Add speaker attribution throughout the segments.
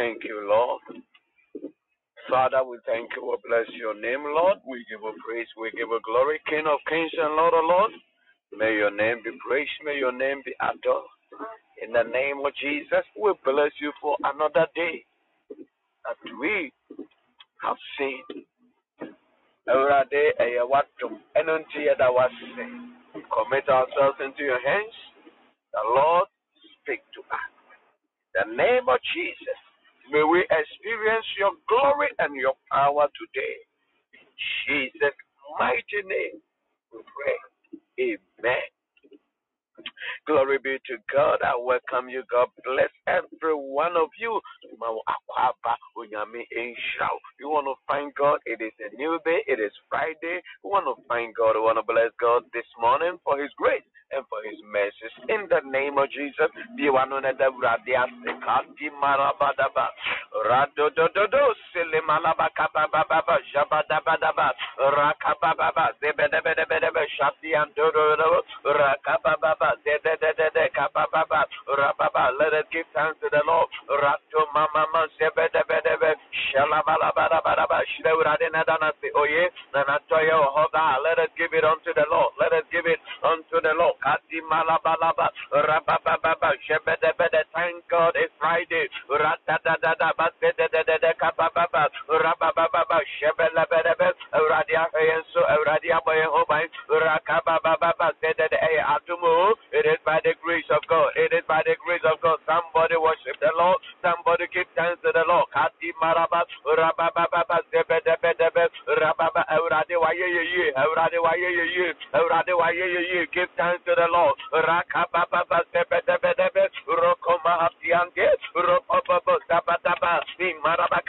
Speaker 1: Thank you, Lord. Father, we thank you. We bless your name, Lord. We give you praise. We give you glory. King of kings and Lord of lords. May your name be praised. May your name be adored. In the name of Jesus, we bless you for another day that we have seen. Awurade ɛyɛ wadom ɛno nti yɛda wase commit ourselves into your hands the Lord speak to us In the name of Jesus may we experience your glory and your power today in Jesus mighty name we pray amen Glory be to God. I welcome you. God bless every one of you. You want to find God? It is a new day. It is Friday. We want to find God. We want to bless God this morning for His grace and for His mercies. In the name of Jesus. Radodododo Silimalaba Kababa Jabadabadaba Rakababa Zebedebedebedebe Shadi and Dodo Rakababa Zedede Kababa Rababa Let us give thanks to the Lord. Rato Mama Zebedebedebe Shalabalabadabadaba Shleudadina Danasi Oye Nanatoya Hoga Let us give it unto the Lord. Let us give it unto the Lord Kati Malabalaba Rababa Jebedebede Thank God it's Friday. Ratadadada kabababa rabababa shebelebelebe Baraba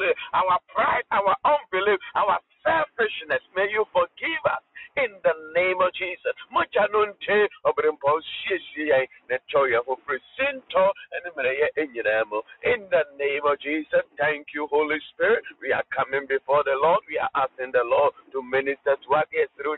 Speaker 1: responsibility, our pride, our unbelief, our selfishness. May you forgive us in the name of Jesus. Choya ho presinto in the name of Jesus, thank you, Holy Spirit. We are coming before the Lord. We are asking the Lord to minister to us through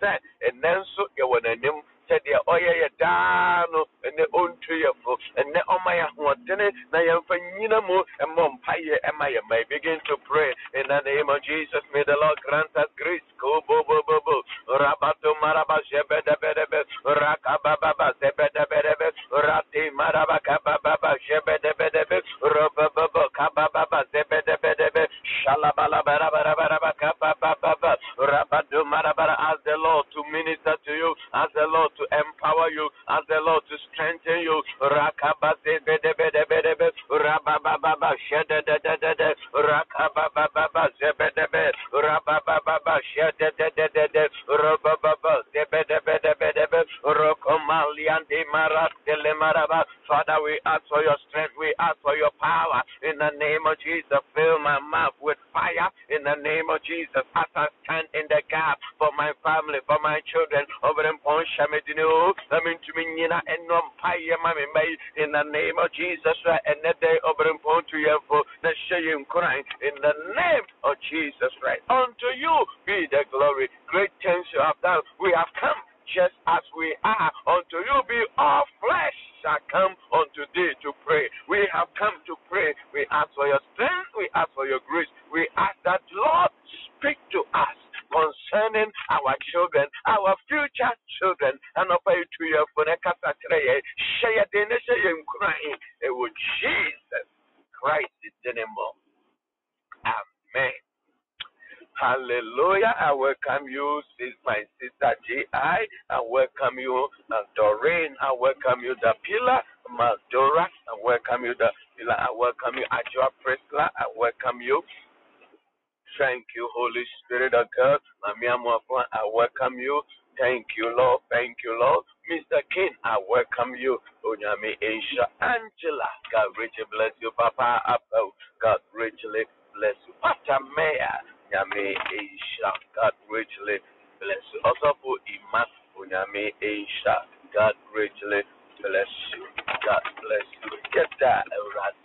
Speaker 1: said. And you want to sɛdeɛ ɔyɛ yɛ daa no ɛnɛ ɔntu yɛ fo. Ɛnɛ ɔma yɛ ahoɔdene na yɛmfa nyina mu ɛmmɔ mpayɛ ɛma yɛ ma begin to pray. In the name of Jesus may the Lord grant us grace. Ko bo bo bo bo. Rabato maraba shebedebedebe rakababa zebedebedebe rati maraba kababa shebedebedebe robabo kababa zebedebedebe ask the Lord to minister to you ask the Lord to empower you ask the Lord to strengthen you. Father we ask for your strength we ask for your power in the name of Jesus fill my mouth with fire in the name of Jesus. As I stand in the gap for my family for my children. Over in Ponshamedino I mean to me nina enom paye mami in the name of Jesus. Right, and that day over in Pontu oh, the shayim crying in the name of Jesus Christ. Unto you be the glory. Great things you have done. We have come just as we are unto you be all flesh shall come unto thee to pray. We have come to pray. We ask for your strength. We ask for your grace. We ask that, Lord, speak to us concerning our children, our future children. And I pray to your for the share the nation crying. It will Jesus Christ anymore. Amen. Hallelujah. I welcome you, my sister G.I. I welcome you, uh, Doreen. I welcome you, the pillar, Maldora. I welcome you, the pillar. I welcome you, Ajua Priscilla. I welcome you. Thank you, Holy Spirit of God. I welcome you. Thank you, Lord. Thank you, Lord. Mr. King, I welcome you. Onyami Asia Angela. God richly bless you, Papa Apple. God richly bless you. Pastor Mayor. Nyame Aisha. God richly bless you. Also for Ima Nyame Aisha. God richly bless you. God bless you. Get that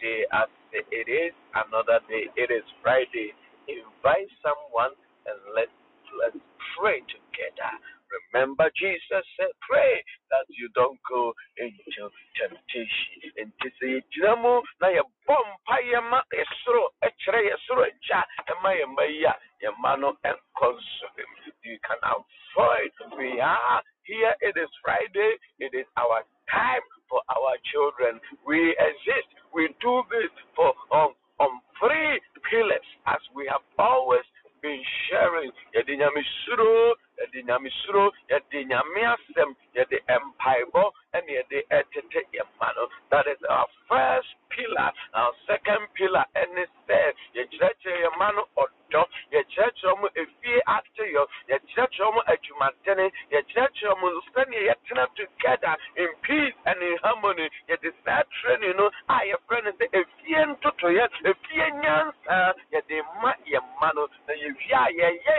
Speaker 1: day as it is another day. It is Friday. Invite someone and let's let's pray together. Remember, Jesus said, pray that you don't go into temptation. And to say, Jinamu, na ya bompa yama esro, echere esro echa, ema yama ya, yamano and consume. You can avoid. We are here. It is Friday. It is our time for our children. We exist. We do this for on on three pillars, as we have always been sharing. Yɛde nyame asɛm yɛde mpaebɔ ɛne yɛde ɛtete yɛma no. That is our first pillar our second pillar ɛne sɛ yɛkyerɛkyerɛ yɛma no ɔdɔ yɛkyerɛkyerɛ mo efie ateyɔ yɛkyerɛkyerɛ mo adwumadene yɛkyerɛkyerɛ mo sɛnea yɛtena together in peace and in harmony. Yɛde saa training no a yɛfrɛ no sɛ efie ntotoyɛ efie nyansa yɛde ma yɛma no. Na yɛwie a yɛyɛ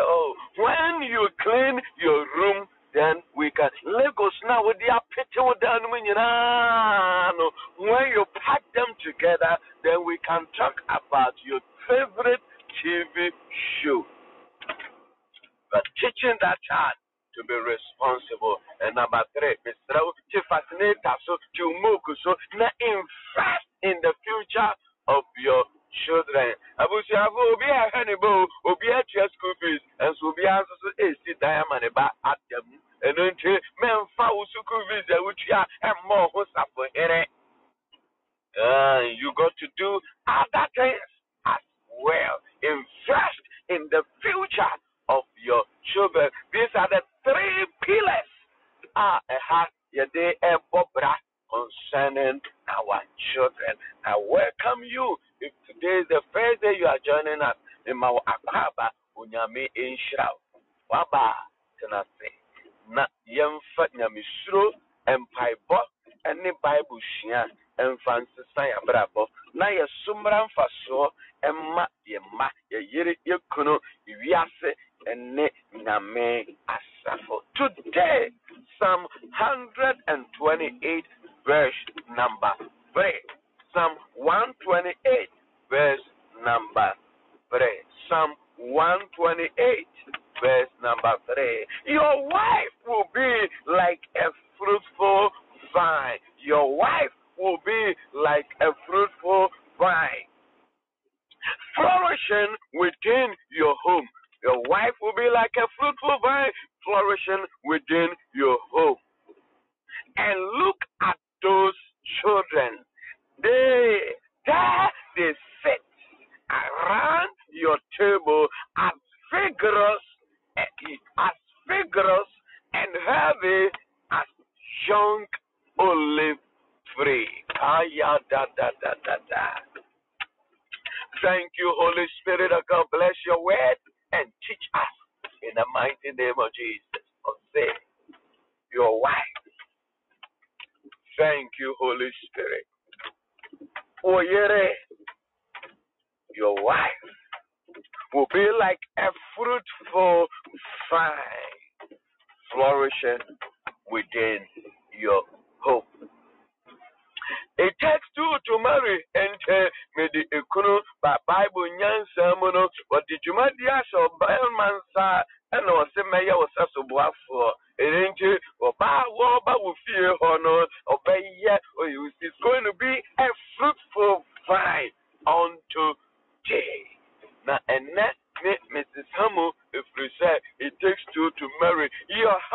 Speaker 1: Oh, when you clean your room, then we can. Lagos now with their picture with them when you pack them together, then we can talk about your favorite TV show. But teaching that child to be responsible. And number three, Mr. to fascinate us, to move, so not invest in the future of your children. I will say, I will be a honeybow.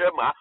Speaker 1: chamar.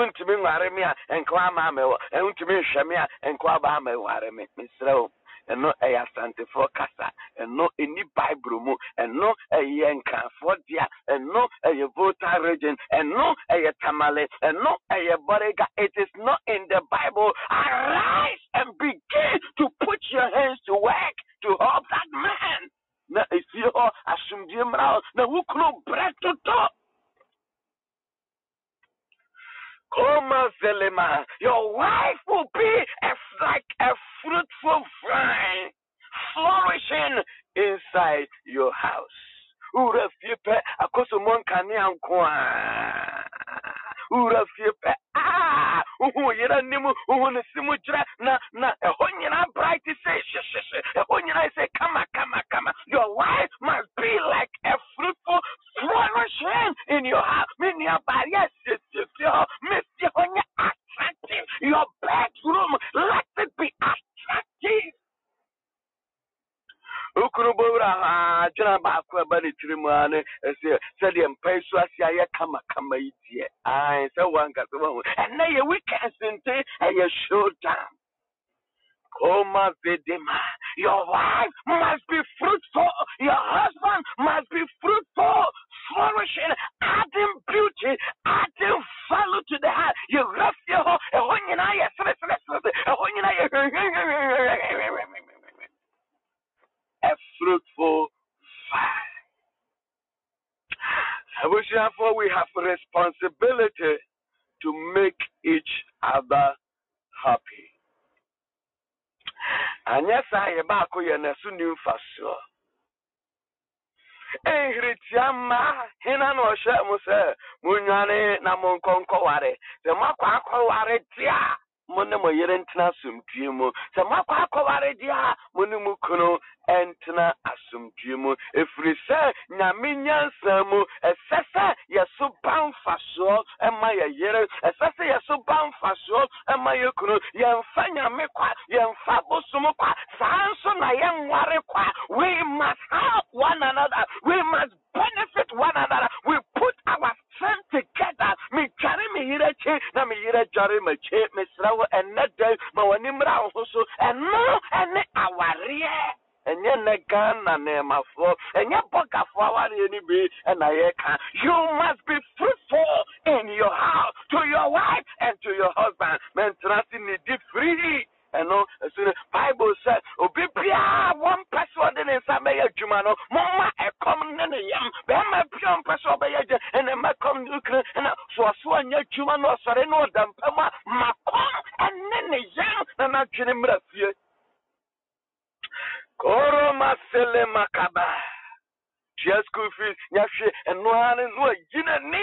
Speaker 1: Wontumi nware me a nkwa ama me wɔ. Wontumi nhwɛ me a nkwa aba ama nware me. Mesrɛ wo ɛno ɛyɛ asantefoɔ kasa. Ɛno ɛni bible mu. Ɛno ɛyɛ nkrafoɔ dea. Ɛno ɛyɛ Volta region. Ɛno ɛyɛ tamale. Ɛno ɛyɛ bɔrega it is not in the bible. Arise and begin to put your hands to work to help that man. Na efie hɔ asomdue mmara hɔ na wokunu brɛ totɔ Koma Zelema, your wife will be a, like a fruitful vine flourishing inside your house. Ura fie pɛ akosomɔ nkanea nko a. Ura fie pɛ ah, uhu yɛrɛ nimu uhu ne simu gyerɛ na na ɛhɔ nyinaa bright sɛ hyehyehye ɛhɔ nyinaa sɛ kama kama kama. Your wife must be like a fruitful flourishing in your house. Me nua yes yes yes yes. Oh. Miss you attractive. Your bedroom let it be attractive. Ukuru bowura ha adwena baako a ɛba ne tiri mu a ne ɛsɛ sɛdeɛ mpa yi so ase ayɛ kamakama yi deɛ ae sɛ wankasa wahu ɛnɛ Vedema. Your wife must be fruitful. Your husband must be fruitful, flourishing, adding beauty, adding value to the heart. You rest your home. A fruitful vine. Abusuafo, we have responsibility to make each other happy. anyɛ saa yɛ baako yɛ n'aso ni mfasoɔ nhiritia mmaa hena na ɔhyɛ mo sɛ monwane na monkɔ nkɔware sɛ moakɔ akɔware de a mo ne mo yere ntena asomdue mu. Sɛ moakɔ akɔware de a mo ne mo kunu ɛntena asomdue mu. Ɛfiri sɛ nyame nyansa mu ɛsɛ sɛ yɛso ba mfasoɔ ɛma yɛ yere. Ɛsɛ sɛ yɛso ba mfasoɔ ɛma yɛ kunu. Yɛmfa nyame kwa yɛmfa bosom kwa. Saa nso na yɛnware kwa. We must help one another. We must benefit one another. We put our together. Medware me yere akyi na me yere dware m'akyi mesrɛ wo ɛnnɛ dɛn ma w'ani mmra wo ho so ɛno ɛne awareɛ ɛnyɛ nnɛ ghana nneɛmafoɔ ɛnyɛ bɔgafoɔ awareɛ no bi ɛna yɛka you must be fruitful in your house to your wife and to your husband. Mɛntena se ne di free ɛno no bible sɛ obi biara wɔmpɛ sɛ ɔde ne nsa bɛyɛ adwuma no momma ɛkɔm ne ne yam bɛrima bia ɔmpɛ sɛ ɔbɛyɛ gye ɛne mɛkɔm ne wokiri ɛna soɔso anyɛ adwuma no ɔsɔre ne ɔda mpa mu a makɔm ɛne ne yam na n'adwene mmra fie Koro masele makaba. tua school fees nyahwɛ ɛno ara no no ayi n'ani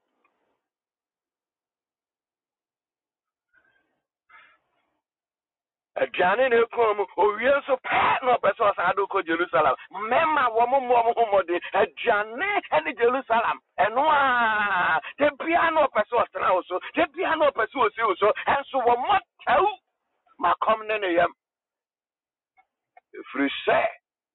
Speaker 1: aduane na ekun mu owie nso pɛɛ na ɔpɛ sɛ ɔsan jerusalem. Mmarima wɔn mu wɔn ho mmɔden aduane ne jerusalem. Ɛno a debia na ɔpɛ sɛ ɔtena wo so debia na ɔpɛ sɛ osi wo so ɛnso wɔn mo tɛw. Ma kɔm ne ne yam. Efiri sɛ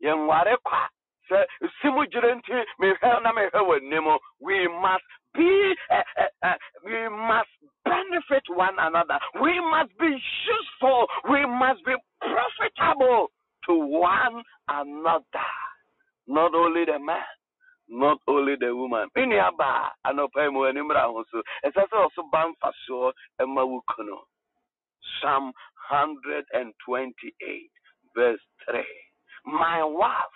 Speaker 1: yɛn ware kwa sɛ si mu gyere nti mehwɛ na mehwɛ wɔ anim we must be uh, uh, uh, we must benefit one another. We must be useful. We must be profitable to one another. Not only the man, not only the woman. Ini aba anɔpa mu anim ra ho so. Ɛsɛ sɛ ɔso ba mfa soɔ ɛma wo kunu. Psalm 128 verse 3. My wife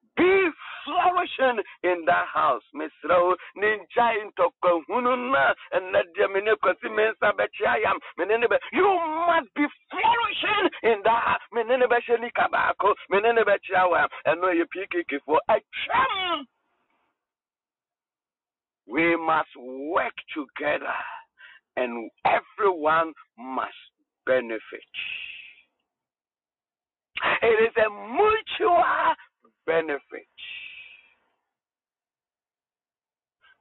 Speaker 1: be flourishing in that house. Mesrɛ wo ne ngyae ntɔkwahunu na ɛnɛ deɛ me ne kwasi me nsa bɛkyea yam. Me ne ne you must be flourishing in that house me ne ne bɛhyɛ nika baako me ne ne bɛkyea wɔ yam ɛno yɛ piikikifoɔ atwam we must work together and everyone must benefit. It is a mutual benefit.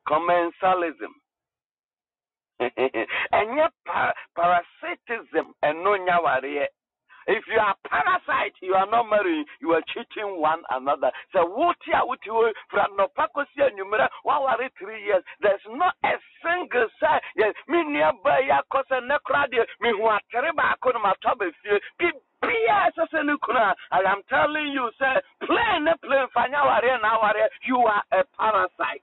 Speaker 1: Commensalism. and yet parasitism and no nyawariye if you are parasite, you are not married, you are cheating one another. So what you would you from no numera one worry three years. There's not a single say yes, me nearby ya cosa necradia, me who are terrible my top of you. I am telling you, sir, play ne play, you are a parasite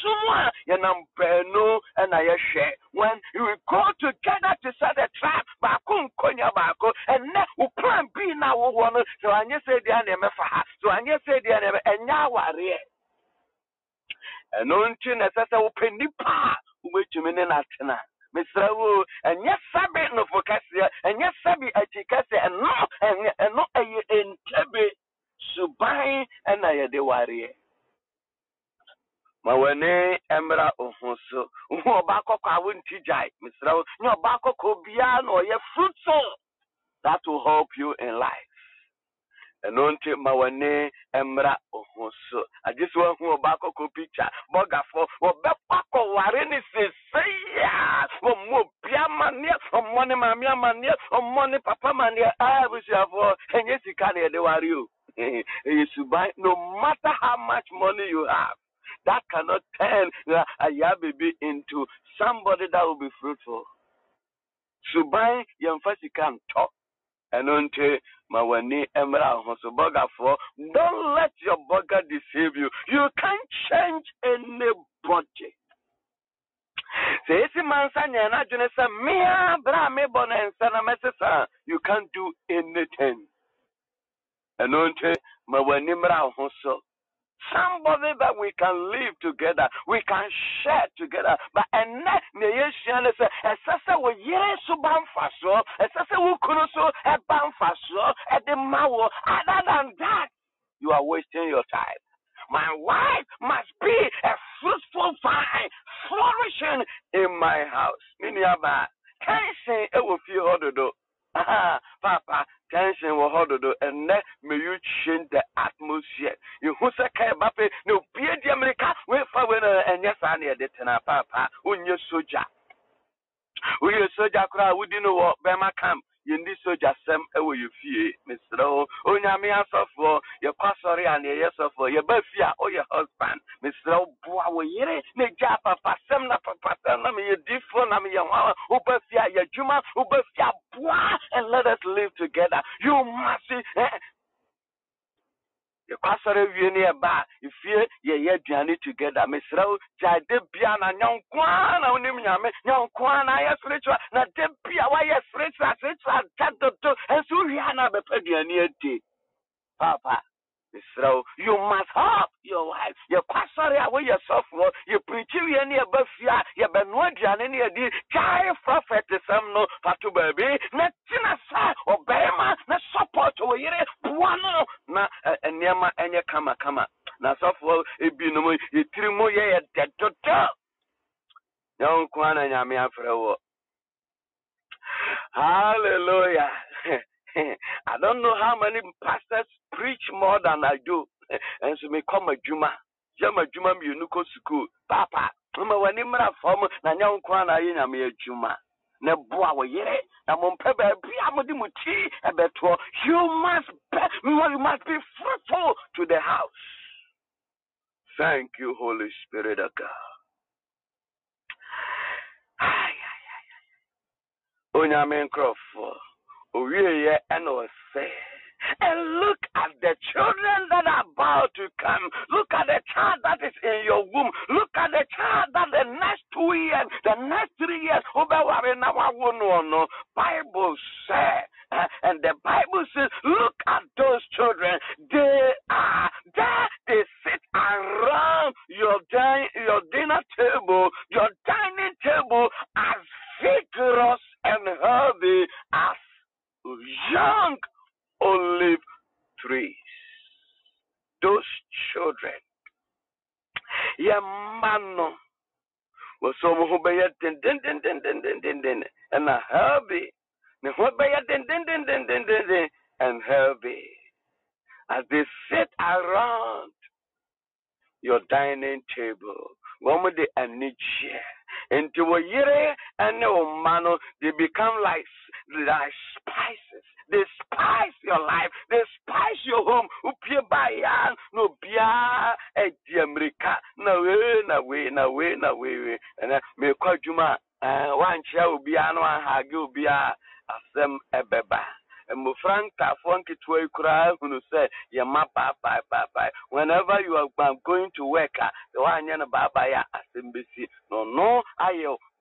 Speaker 1: som a yɛnam baanu ɛna yɛhwɛ when we go together to set a trap baako nkonya baako ɛnɛ wo plan bi na wowɔ no sɛ wanyɛ sɛ deɛ na ɛmɛfa ha sɛ wanyɛ sɛ deɛ na ɛnyɛ awareɛ ɛno nti na ɛsɛ sɛ wopɛ nnipa a wobɛtumi ne no atena mesrɛ wo ɛnyɛ sɛbe nofo kɛseɛ ɛnyɛ sɛbe akyi kɛseɛ ɛno w'ani mmra ho so wohu ɔbaa kɔkɔ a wonti gyae mesrɛ wo nyɛ ɔbaa kɔkɔ biara na ɔyɛ fruitful that will help you in life. Ɛno nti ma w'ani mmra ho so agye sɛ woahu ɔbaa kɔkɔ picture bɔgafoɔ wɔbɛkɔ akɔware ne sesei a ɔmmɔ obi amanneɛ ɔmmɔ ne maame amanneɛ ɔmmɔ ne papa amanneɛ a ah, abusuafoɔ uh, ɛnyɛ sika na yɛde ware o. Ɛyɛ suban no matter how much money you have that cannot turn uh, a baby into somebody that will be fruitful. Suban yɛmfa sika ntɔ. Ɛno nti ma w'ani mmra ho. So bɔgafoɔ don't let your burger deceive you. You can't change anybody. Sɛ esi ma nsa nyɛ n'adwene sɛ mmea bere a mebɔ no nsa na mɛsesa. You can't do anything. Ɛno nti ma w'ani mmra ho so somebody that we can live together, we can share together. But and ne yeshia say esese wo yere so bamfa so, esese wo kunu so de mawo. Other than that, you are wasting your time. My wife must be a fruitful vine flourishing in my house me nuabaa tension ɛwɔ fie hɔ dodo papa tension wɔ hɔ dodo ɛnɛ may you change the atmosphere. Ihu sɛ ka ɛba pe na obie di amerika wefa wei na ɛnyɛ saa ne yɛde tena papa wonyɛ soja woyɛ soja koraa wodi no wɔ bɛma camp yɛndi sogya sɛm ɛwɔ yɛ fie. Mesrɛ wo onyame asɔfoɔ yɛkɔ asɔre a ne yɛyɛ sɔfoɔ yɛba fie a woyɛ husband. Mesrɛ wo boa wo yere na gya papasɛm na papasɛm na meyɛ difoɔ na meyɛ hɔ woba fie a yɛadwuma woba fie a boa and let us live together. You must eh, yɛkɔ asɔre wie ne yɛba a efie yɛyɛ aduane together. Mesrɛ wo gyae da bia na nyɔnko na wonim nyame nyɔnko na ayɛ spiritual na da bia woayɛ spiritual spiritual da dodo ɛnso wowie a na bɛpɛ aduane adi. Papa mesrɛ you must help your wife. Yɛkɔ asɔre a woyɛ sɔfoɔ yɛpirikyi wie ne yɛba fie a yɛbɛnoa aduane ne yɛdi gyae prophet sɛm no fato baabi na tena sa ɔbarima na support wɔ yere boa no na nneɛma ɛnyɛ kamakama na sɔfoɔ ebinom yɛtiri mu yɛyɛ dɛ dodo nyɛ nko a na nyame afrɛ hallelujah I don't know how many pastors preach more than I do. And so me come a juma. Jama juma mi nuko school. Papa, mma wani mmra fam na nya nkwa na ayi nyame adwuma. Na boa wo yere na mo mpa baabi a mo de mo ti ebeto. You must be, you must be fruitful to the house. Thank you, Holy Spirit of God. And look at the children that are about to come. Look at the child that is in your womb. Look at the child that the next two years, the next three years, Bible says, uh, and the Bible says, look at those children. They are there. They sit around your din- your dinner table, your dining table, as vigorous and healthy as young olive trees. Those children. Yamano was so din din din din din din din din and a healthy. din din din din and healthy. As they sit around your dining table. Wɔn de ani gye. Nti wɔ yere ne wo they become like like spices. They spice your life. They spice your home. Upie bayan no bia e di Amerika na we na we na we na we we. And me kwa juma eh wan chia obi anu ahage obi a asem ebeba. Mmɔfra nkafoɔ nketewa yi koraa hunu sɛ yɛma baabae whenever you are um, going to work a sɛ woanyɛ no baabae a asɛm bɛsi na ɔno ayɛ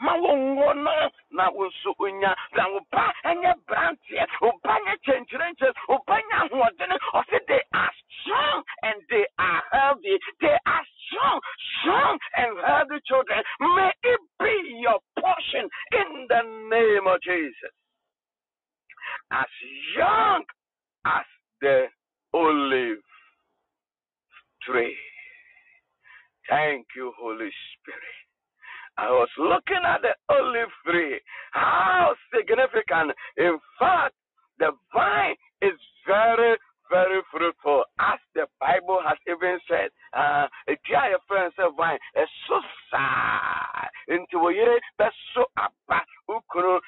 Speaker 1: ma wɔnwo no na wo nso onya na wo ba ɛnyɛ branteɛ wo ba nyɛ kyɛnkyerɛnkyɛn wo ba they are strong and they are healthy. They are strong strong and healthy children. May it be your portion in the name of jesus. As young as the olive tree. Thank you holy spirit I was looking at the olive tree. How significant. In fact, the vine is very, very fruitful. As the Bible has even said, uh, a dear friend said, vine is so sad. Into a so abba, ukuru,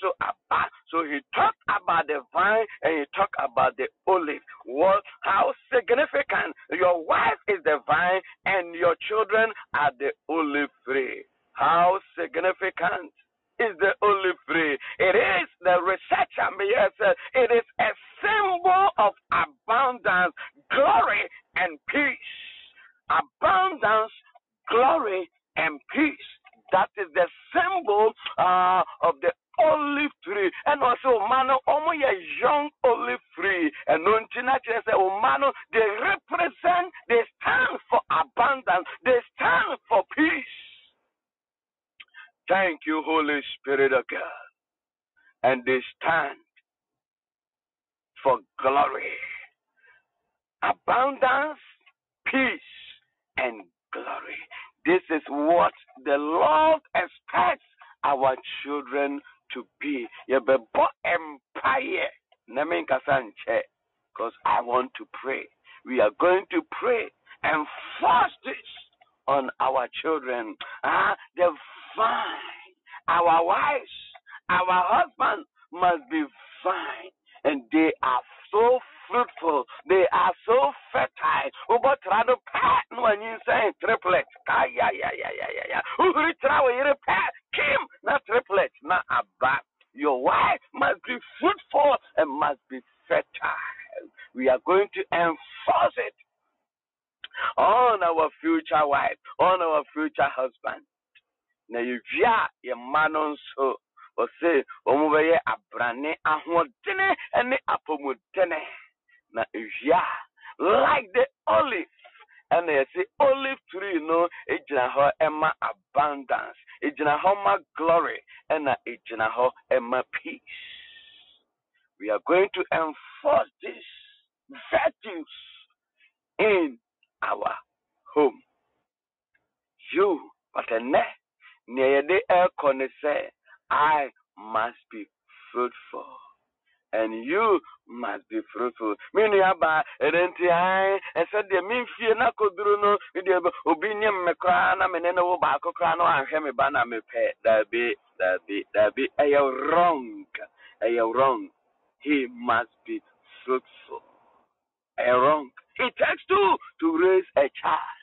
Speaker 1: so abba. So he talked about the vine and he talked about the olive. What? How significant. Your wife is the vine and your children are the olive tree. How significant is the olive tree? It is, the researcher Meyer said, it is a symbol of abundance, glory, and peace. Abundance, glory, and peace. That is the symbol uh, of the olive tree And also, ɔmano ɔmo yɛ young olive tree And nti na kyerɛ sɛ they represent they stand for abundance they stand for peace Thank you, Holy Spirit of God. And they stand for glory, abundance, peace, and glory. This is what the Lord expects our children to be. Yɛbɛbɔ empire. Because I want to pray. We are going to pray and force this on our children. Ah, the fine. Our wives, our husbands must be fine. And they are so fruitful. They are so fertile. Ubo trado pat no anyin say triplet. Kaya ya ya ya ya ya. Uhuri trawo yere pat kim na triplet na aba. Your wife must be fruitful and must be fertile. We are going to enforce it on our future wife, on our future husband. Na yɛwie a yɛmma no nso. Ɔse wɔn bɛyɛ abrane ahoɔdene ne apɔmudene. Na ewia like the olive and ɛna yɛsi olive tree no egyina hɔ ɛma abundance egyina hɔ ma glory ɛna egyina hɔ ɛma peace. We are going to enforce these virtues in our home. You but ɛnɛ nea yɛde ɛkɔ er ne sɛ i must be fruitful. And you must be fruitful. Me nuaba ɛdɛ nti ae ɛsɛ deɛ memfie na koduru no deɛ obi nyem me na me ne no wo baako koraa na wanhwɛ me ba na mepɛ daabi daabi daabi ɛyɛ wrong wrong. He must be fruitful. Ɛyɛ wrong. It takes two to raise a child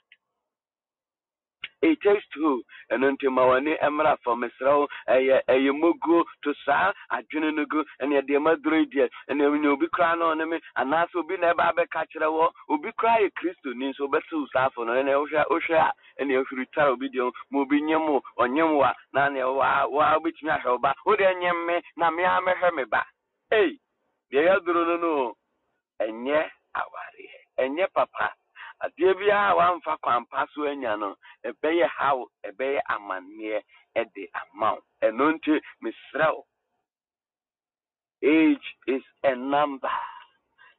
Speaker 1: it takes two. Ɛno nti ma w'ani mmra fam mesrɛ wo ɛyɛ ɛyɛ moguo to saa adwene no gu ɛne ɛdeɛ ma duro deɛ ɛne ne obi koraa no ɔne me anaasɛ obi na ɛba abɛka kyerɛ wɔ obi koraa yɛ kristoni nso wobɛtew saafo no ɛne wohwɛ wohwɛ a ɛne ahwiri tare obi deɛ ma obi nyem wo ɔnyem wo a na neɛ waa wobɛtumi ahwɛ wo ba wode nyem me? Na mea mɛhwɛ me ba ei deɛ yɛduro no no. Ɛnyɛ ɛnyɛ papa. Adeɛ biara a wamfa kwampa so anya no ɛbɛyɛ haw ɛbɛyɛ amanneɛ ɛde ama wo. Ɛno nti mesrɛ wo age is a number.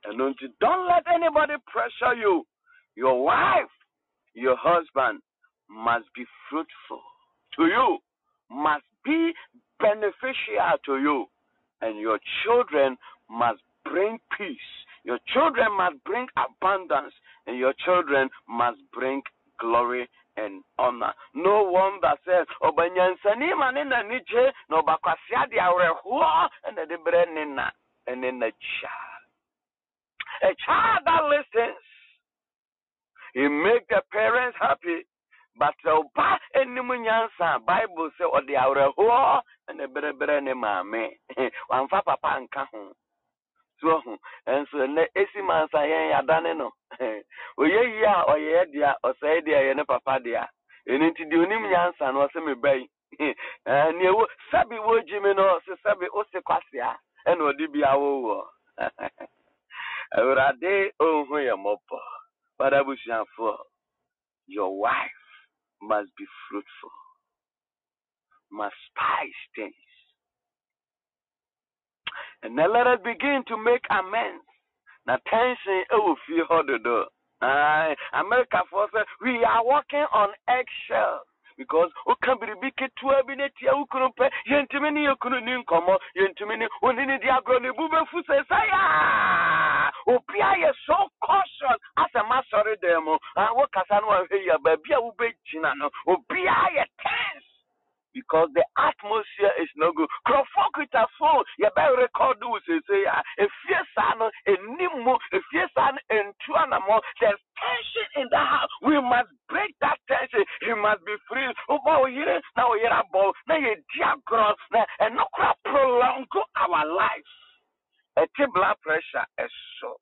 Speaker 1: Ɛno nti don't let anybody pressure you. Your wife your husband must be fruitful to you must be beneficial to you and your children must bring peace. Your children must bring abundance and your children must bring glory and honor. No one that says, oh, Obanyansani manina niche, no bakwasia di awerehua, and the brenina, and in a child. A child that listens, he make the parents happy. But ọba anim nyansa Bible say oh, sɛ ɔde awerɛhoɔ ɛna berebere ne maame wamfa papa nka so nso nnɛ esi mansa yɛn yɛadane no. Oyɛ yie a ɔyɛ dea ɔsɛe deɛ ɛyɛ ne papa dea. Ɛno nti deɛ onim nyansa no ɔsɛ meba yi nea wo sɛbi wogyi me no ɔse sɛbi wose kwasea ɛna ɔde bi awowɔ awurade ɔnhu yɛ mmɔbɔ. Wada busuafoɔ your wife must be fruitful. Must spice things. And now let us begin to make amends. Now tension will feel harder though. America for eh, we are walking on eggshells. because woka biribi ketewa bi ne tia wo kunu pɛ yɛntumi ne yɛ kunu ni nkɔmmɔ yɛntumi ne wone ne di agorɔ ne bu bɛfu sɛ sɛ ya obia yɛ so cautious. Asɛ masɔre dɛn mu wokasa no wahwɛ yi a baabi oh. ah, a wobɛgyina no obia yɛ tense because the atmosphere is no good. Crofokita phone, you better record do say say if you son enimu, if you son entuanamo, there's tension in the house. We must break that tension. He must be free. Here now you're about now you dear cross and not prolong our life. A blood pressure is so.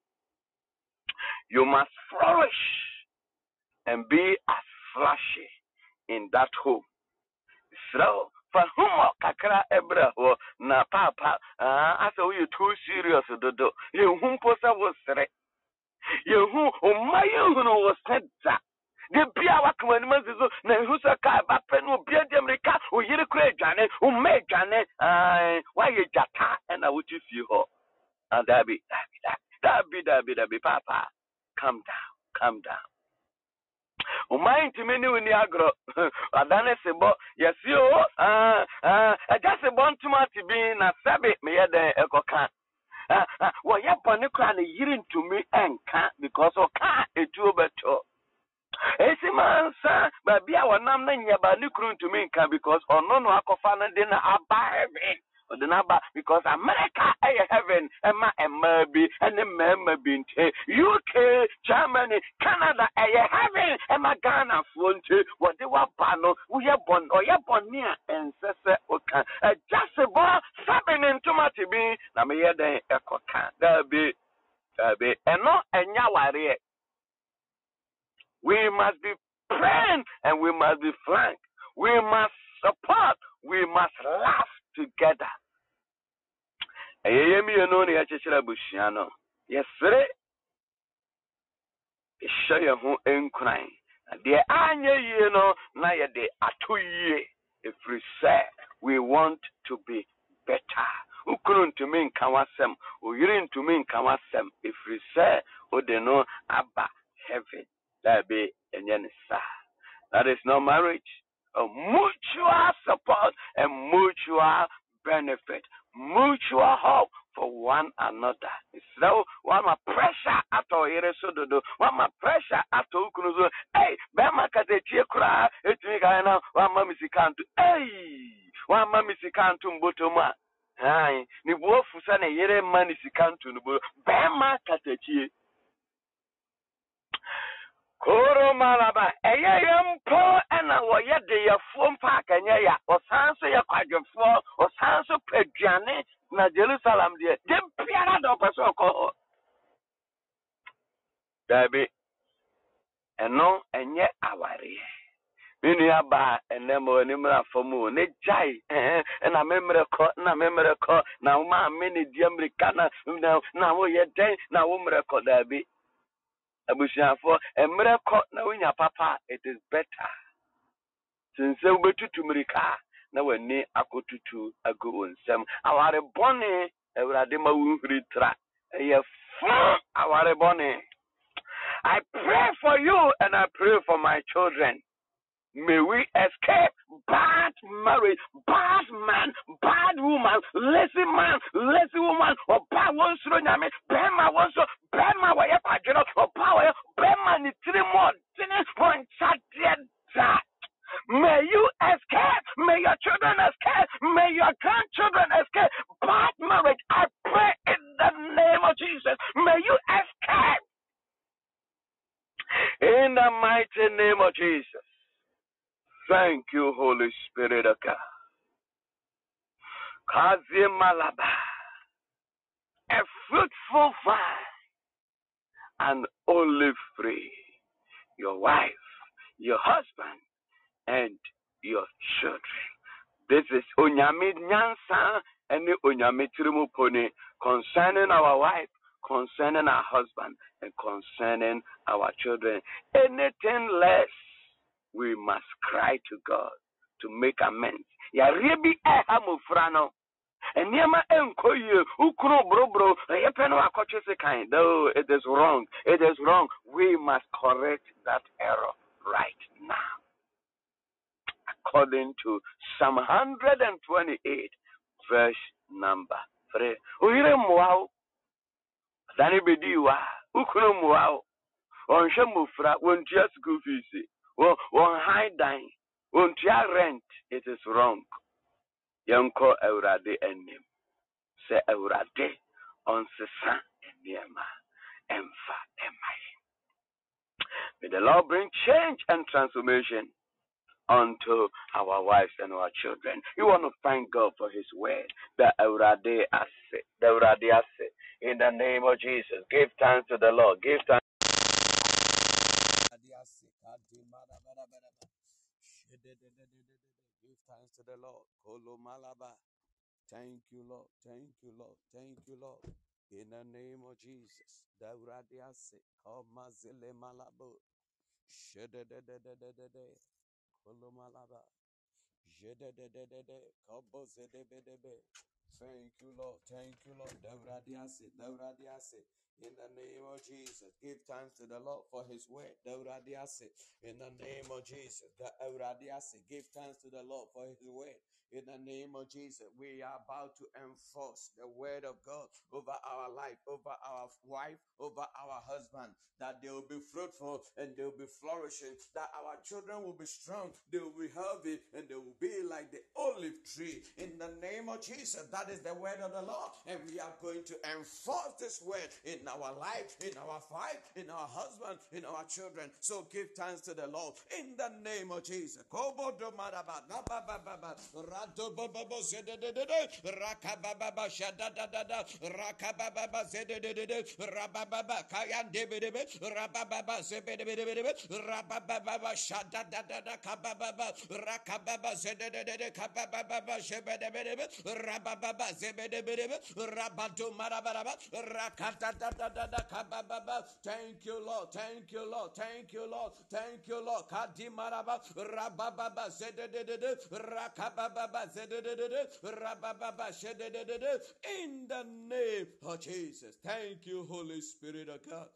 Speaker 1: You must flourish and be as flashy in that home. So,
Speaker 2: fa humor kakra ɛbrɛ hɔ na paapa asɛ woyɛ too serious dodo. Yɛhu mpo sɛ wo sere. Yɛhu ɔma yɛhunu wo se da. De bia waka w'anim asi so na ɛhu sɛ kaa bapɛ no obia di mmirika oyere kora adwane womma adwane woayɛ gyata ɛna wote fie hɔ. Dabi dabi dabi dabi dabi paapa calm down calm down ɔman ntumi ne wo ni agorɔ adane sebɔ yɛsi o ɛgya sebɔ ntoma te bi na sɛbe meyɛ dɛn ɛkɔka wɔyɛ bɔne koraa ne yere ntumi ɛnka because ɔka etuo bɛtɔ esi ma nsa baabi a wɔnam na nyɛ ba ne kuru ntumi nka because ɔno no akɔfa no de na aba heaven ɔde n'aba because america ɛyɛ heaven eh, ɛma mmaa bi ɛne mmarima bi nti uk germany canada ɛyɛ heaven ɛma ghanafoɔ nti wɔde waba no woyɛ bɔn ɔyɛ bɔne a ɛnsɛ sɛ ɔka ɛgya se bɔ sabe ne ntoma te bi na meyɛ dɛn ɛkɔka daabi daabi ɛno ɛnya awareɛ we must be praying and we must be frank. We must support we must laugh together. Ɛyɛ yɛ mmienu na yɛkyekyere abusua no. Yɛsere yɛhyɛ yɛn ho nkuran. Na deɛ anyɛ yie no na yɛde ato yie. Ɛfiri sɛ we want to be better. Wokunu ntumi nka w'asɛm oyere ntumi nka w'asɛm ɛfiri sɛ wode no aba heaven. Daabi ɛnyɛ ne saa. That is not marriage a mutual support and mutual benefit, mutual help for one another. So, my pressure at all here so do one my pressure at all kunuzo. Hey, bema kate tie kura, etumi ka na one ma misikantu. Hey, one ma misikantu mboto ma. Hai, ni buofu sana yere ma ni sikantu ni bo. Bema kate tie. Koro malaba ɛyɛ yɛ mpo ɛna wɔyɛ de yɛfoɔ mpa akanyɛ ya ɔsan so yɛ kwadwefoɔ ɔsan so pɛ aduane na jerusalem deɛ de biara da ɔpɛ sɛ ɔkɔ hɔ. Daabi ɛno ɛnyɛ awareɛ. Me nua baa ɛnɛ ma w'ani mmra fam o ne gyae ɛna memmerɛ kɔ na memmerɛ kɔ na womaame ne di mmirika na na woyɛ dɛn na wo mmerɛ kɔ daabi abusuafoɔ mmerɛ kɔ na wonya papa it is better. Sen sɛ wobɛtutu mmirika na w'ani akɔtutu agu wo nsɛm aware bɔne awurade ma wonhuri tra. Ɛyɛ fo aware bɔne. I pray for you and I pray for my children. May we escape bad marriage, bad man, bad woman, lazy man, lazy woman, or bad one sro nyame, bema one so, bema wa ye padweno, or power, bema ni tiri mo, no. It is wrong. It is wrong. We must correct that error right now. According to psalm 128 verse number 3 oyere mmoa wo dane bɛdii wa ukunu mmoa wo school fees. Wɔn han dan wɔntua rent. It is wrong yɛnkɔ awurade anim sɛ awurade ɔnsesa nneɛma ɛmfa ɛma May the Lord bring change and transformation unto our wives and our children. You want to thank God for His word. The Eurade Ase. The. In the name of Jesus. Give thanks to the Lord. Give thanks.
Speaker 1: Give thanks to the Lord. Kolo malaba. Thank you, Lord. Thank you, Lord. Thank you, Lord. In the name of Jesus. Dauradiase. Komazile malabo. Shedededededede. Kolo malaba. Jededededede. Kobozedebedebe. Thank you, Lord. Thank you, Lord. Dauradiase. Dauradiase. In the name of Jesus, give thanks to the Lord for His word. In the name of Jesus, give thanks to the Lord for His word. In the name of Jesus, we are about to enforce the word of God over our life, over our wife, over our husband, that they will be fruitful and they will be flourishing, that our children will be strong, they will be healthy, and they will be like the olive tree. In the name of Jesus, that is the word of the Lord. And we are going to enforce this word in our life, in our fight, in our husband, in our children. So give thanks to the Lord in the name of Jesus. Rakababa. Thank you, Lord. Thank you, Lord. Thank you, Lord. Thank you, Lord. Kadimaraba, rabababa shedededede. In the name of Jesus. Thank you, Holy Spirit of God.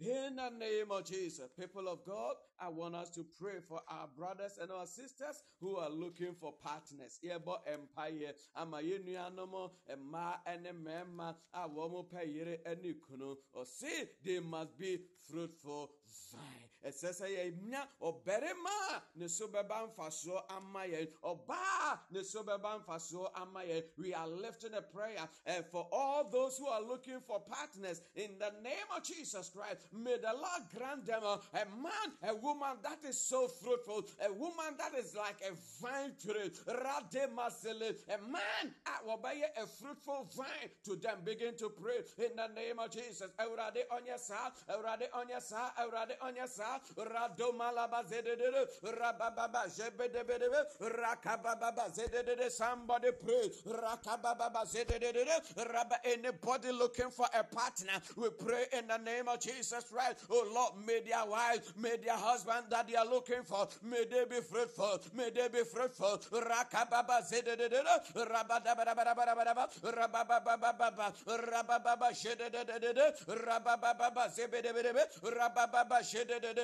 Speaker 1: In the name of Jesus, people of God, I want us to pray for our brothers and our sisters who are looking for partners. Yɛbɔ empire ama yɛn nuanom mmaa ne mmarima a wɔn pɛ yere ne kunu. Ɔsi they must be fruitful vine. Ɛsɛ sɛ yɛnya a ne so bɛba mfasoɔ ama yɛn. Ɔbaa ne so bɛba mfasoɔ ama yɛn. We are lifting a prayer and for all those who are looking for partners in the name of Jesus Christ. May the Lord grant them a, a man, a woman that is so fruitful, a woman that is like a vine tree. Rade masele, a man at wabaya, a fruitful vine to them. Begin to pray in the name of Jesus. On your side, Eurade on your side, zedede, rabababa zedede. Somebody pray. Zedede, anybody looking for a partner. We pray in the name of Jesus Christ. Oh Lord, may their wives, may their husband that they are looking for, may they be fruitful, may they be fruitful. Rakababa zededede, rabadabadabadabadaba, rabababababa, rabababa shedededede, rabababa zebedebedebe, rabababa shedededede,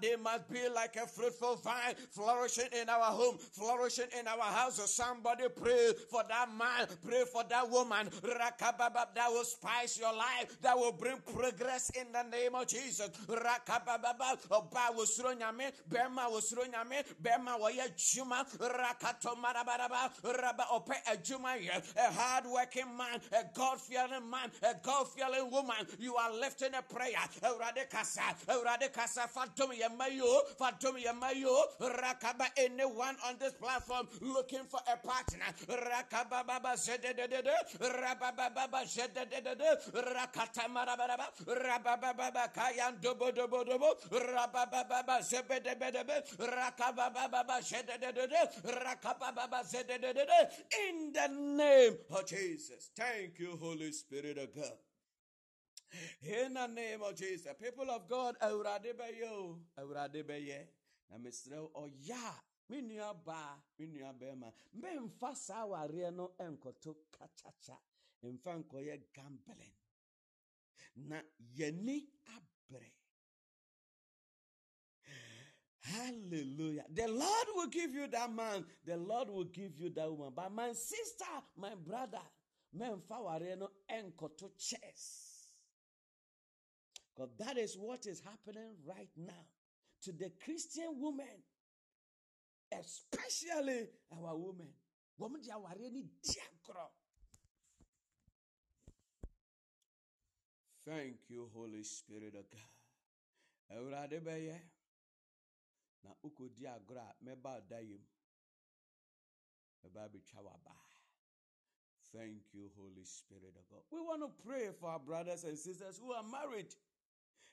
Speaker 1: They must be like a fruitful vine, flourishing in our home, flourishing in our houses. Somebody pray for that man, pray for that woman, rakababa, that will spice your life, that will bring progress in the name of Jesus. Rakababa, ọba wo soro nyame, bẹẹma wo soro nyame, bẹẹma wọ yẹ juma, rakato marabaraba, raba ọpẹ ẹjuma yẹ, a hard working man, a God fearing man, a God fearing woman. You are lifting a prayer. Eurade kasa, eurade kasa, fatum ye mayo, fatum rakaba anyone on this platform looking for a partner. Zebedebedebe, rakababa zedededede, rakababa zedededede. In the name of Jesus. Thank you, Holy Spirit of God. In the name of Jesus, people of God, Awurade bɛyɛ o, Awurade bɛyɛ. Na mesrɛ wo, ɔyɛ a, me nua baa, me nua bɛrima, memfa saa awareɛ no nkɔto kakyakya, mfa nkɔyɛ gambling. Na yɛni abere. Hallelujah. The Lord will give you that man. The Lord will give you that woman. But my sister, my brother, memfa awareɛ no nkɔto chess. Because that is what is happening right now to the Christian women, especially our women. Wɔn de awareɛ ni di. Thank you, Holy Spirit of God. Awurade bɛyɛ na wokɔdi agorɔ a mɛba ɔda yam. Mɛba. Thank you, Holy Spirit of God. We want to pray for our brothers and sisters who are married.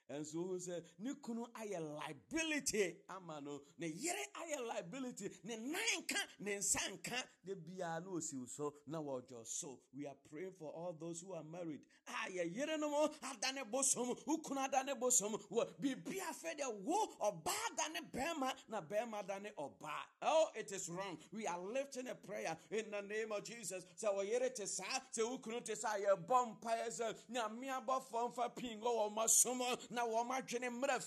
Speaker 1: Ɛnso wohu sɛ ne kunu ayɛ liability ama no. Ne yere ayɛ liability. Ne nan ka ne nsa nka. De biara na osiw so na wɔdwo so. We are praying for all those who are married. A yɛ yere no mo adane bosom. Wo kunu adane bosom. Wɔ biribi afɛ deɛ wo ɔbaa dane bɛrima na bɛrima dane ɔbaa oh it is wrong. We are lifting a prayer in the name of jesus. Sɛ wɔyere te saa sɛ wo kunu te saa yɛbɔ mpaeɛ sɛ nyame abɔfoɔ mfa pii wɔ na wɔn adwene mmerɛ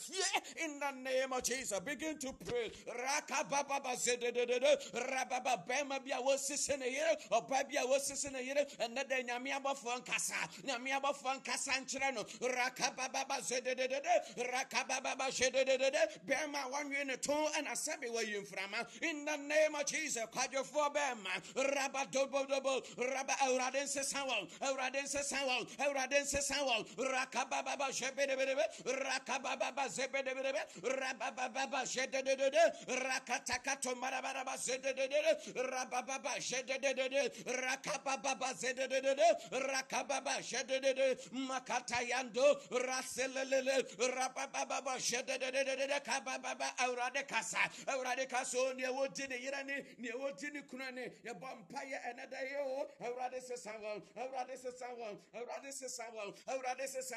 Speaker 1: in the name of jesus begin to pray rakabababa zedededede rababa bɛrima bi a wɔsisi ne yere ɔbaa bi a wɔsisi ne yere ɛnɛ dɛ nyame abɔfoɔ nkasa nyame abɔfoɔ nkasa nkyerɛ no rakabababa zedededede rakabababa zedededede bɛrima a wɔnwe ne to ɛna sɛbe wɔyi in the name of jesus kwadwofoɔ bɛrima rabadobodobo raba awurade nsesa wɔn awurade nsesa wɔn awurade nsesa wɔn rakabababa zebedebedebe rakabababa zebedebedebe rabababa zedededede rakatakato marabaraba rakababa zedededede makatayando raselelele rabababa zedededede kabababa awurade kasa awurade kasa o nea wodi ne ne wodi ne o awurade sesa wɔn awurade sesa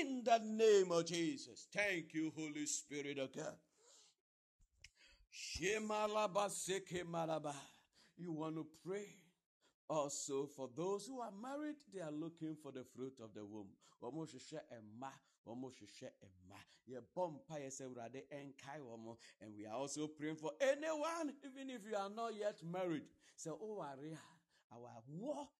Speaker 1: in the name of jesus thank you holy spirit of god. You want to pray. Also, for those who are married, they are looking for the fruit of the womb. Wɔn hwehwɛ mma, wɔn hwehwɛ mma. Yɛbɔ mpaeɛ sɛ Awurade nkae wɔn. And we are also praying for anyone, even if you are not yet married. Sɛ oware a, awawoɔ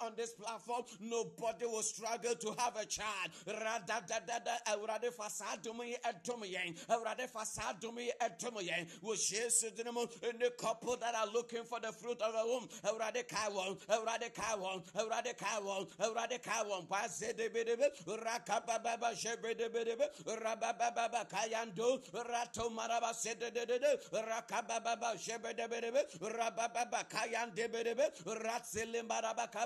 Speaker 1: on this platform. Nobody will struggle to have a child. Awurade fa saa dom yi any couple that are looking for the fruit of the womb. Awurade kae wɔn, awurade kae wɔn, awurade kae wɔn, awurade kae wɔn. Kwazedebedebe, rakabababa shebedebedebe, rabababa kayando, ratomaraba sedededede, rakabababa shebedebedebe, rabababa kayandebedebe, ratselimbaraba kabababa shebedebedebe.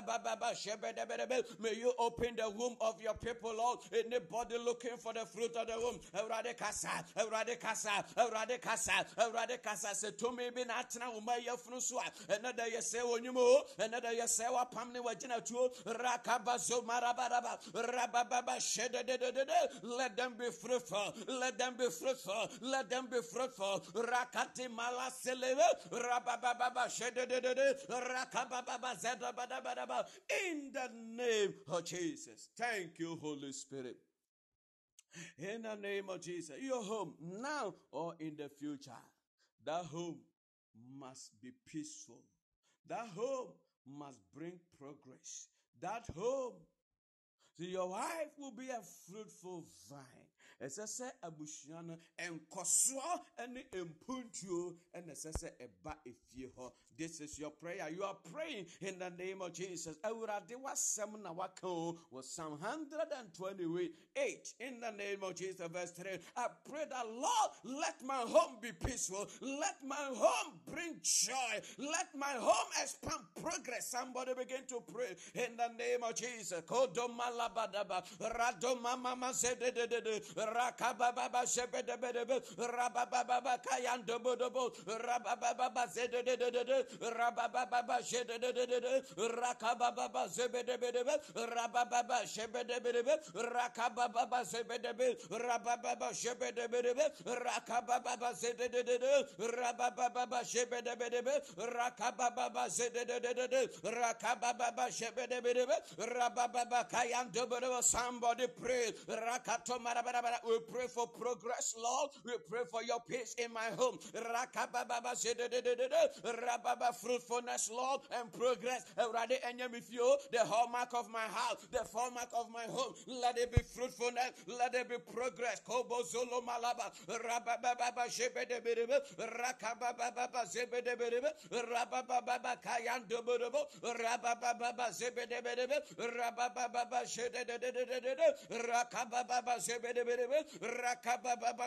Speaker 1: May you open the womb of your people, Lord. Anybody looking for the fruit of the womb. Awurade kasa, awurade kasa, awurade kasa, awurade kasa. Sɛ tumi bi na atena wo ma yɛfunu so a, ɛnɛ da yɛsɛ wɔ nnwuma o, ɛnɛ da yɛsɛ wapam ne wagyina tuo. Rakaba zo marabaraba, rabababa shedededede. Let them be fruitful, let them be fruitful, let them be fruitful. Rakati mala selebe, rabababa shedededede, rakababa In the name of Jesus. Thank you, Holy Spirit. In the name of Jesus, your home now or in the future, that home must be peaceful. That home must bring progress. That home, so your wife will be a fruitful vine. ɛsɛ sɛ abusua no nkɔsoɔ ne mpuntuo ɛna ɛsɛ sɛ ɛba efie hɔ this is your prayer. You are praying in the name of jesus. Awurade wasɛm na waka o wɔ psalm 128 in the name of jesus verse 3 i pray that lord let my home be peaceful. Let my home bring joy. Let my home expand progress. Somebody begin to pray in the name of jesus. Kodomalabadaba radomamamazedededede Rakababa Shebedebedebe, Rabababa Kayandobodobo, Rabababa Zedede, Rabababa Shedede, Rakababa Rabababa Rakababa Zebedebe, Rabababa Rakababa Rabababa Rakababa Rakababa Rabababa somebody pray, Rakato we pray for progress, Lord. We pray for your peace in my home. Rakababa Rababa fruitfulness, Lord, and progress. Already with you, the hallmark of my house, the hallmark of my home. Let it be fruitfulness. Let it be progress. Kobo Zolo Malaba. Rababa Shebedebedebe. Rakababa Zebedebedebe. Rababa Kayan Dobodobo. Rababa Zebedebedebe. Rababa Shedebedebe. Rakababa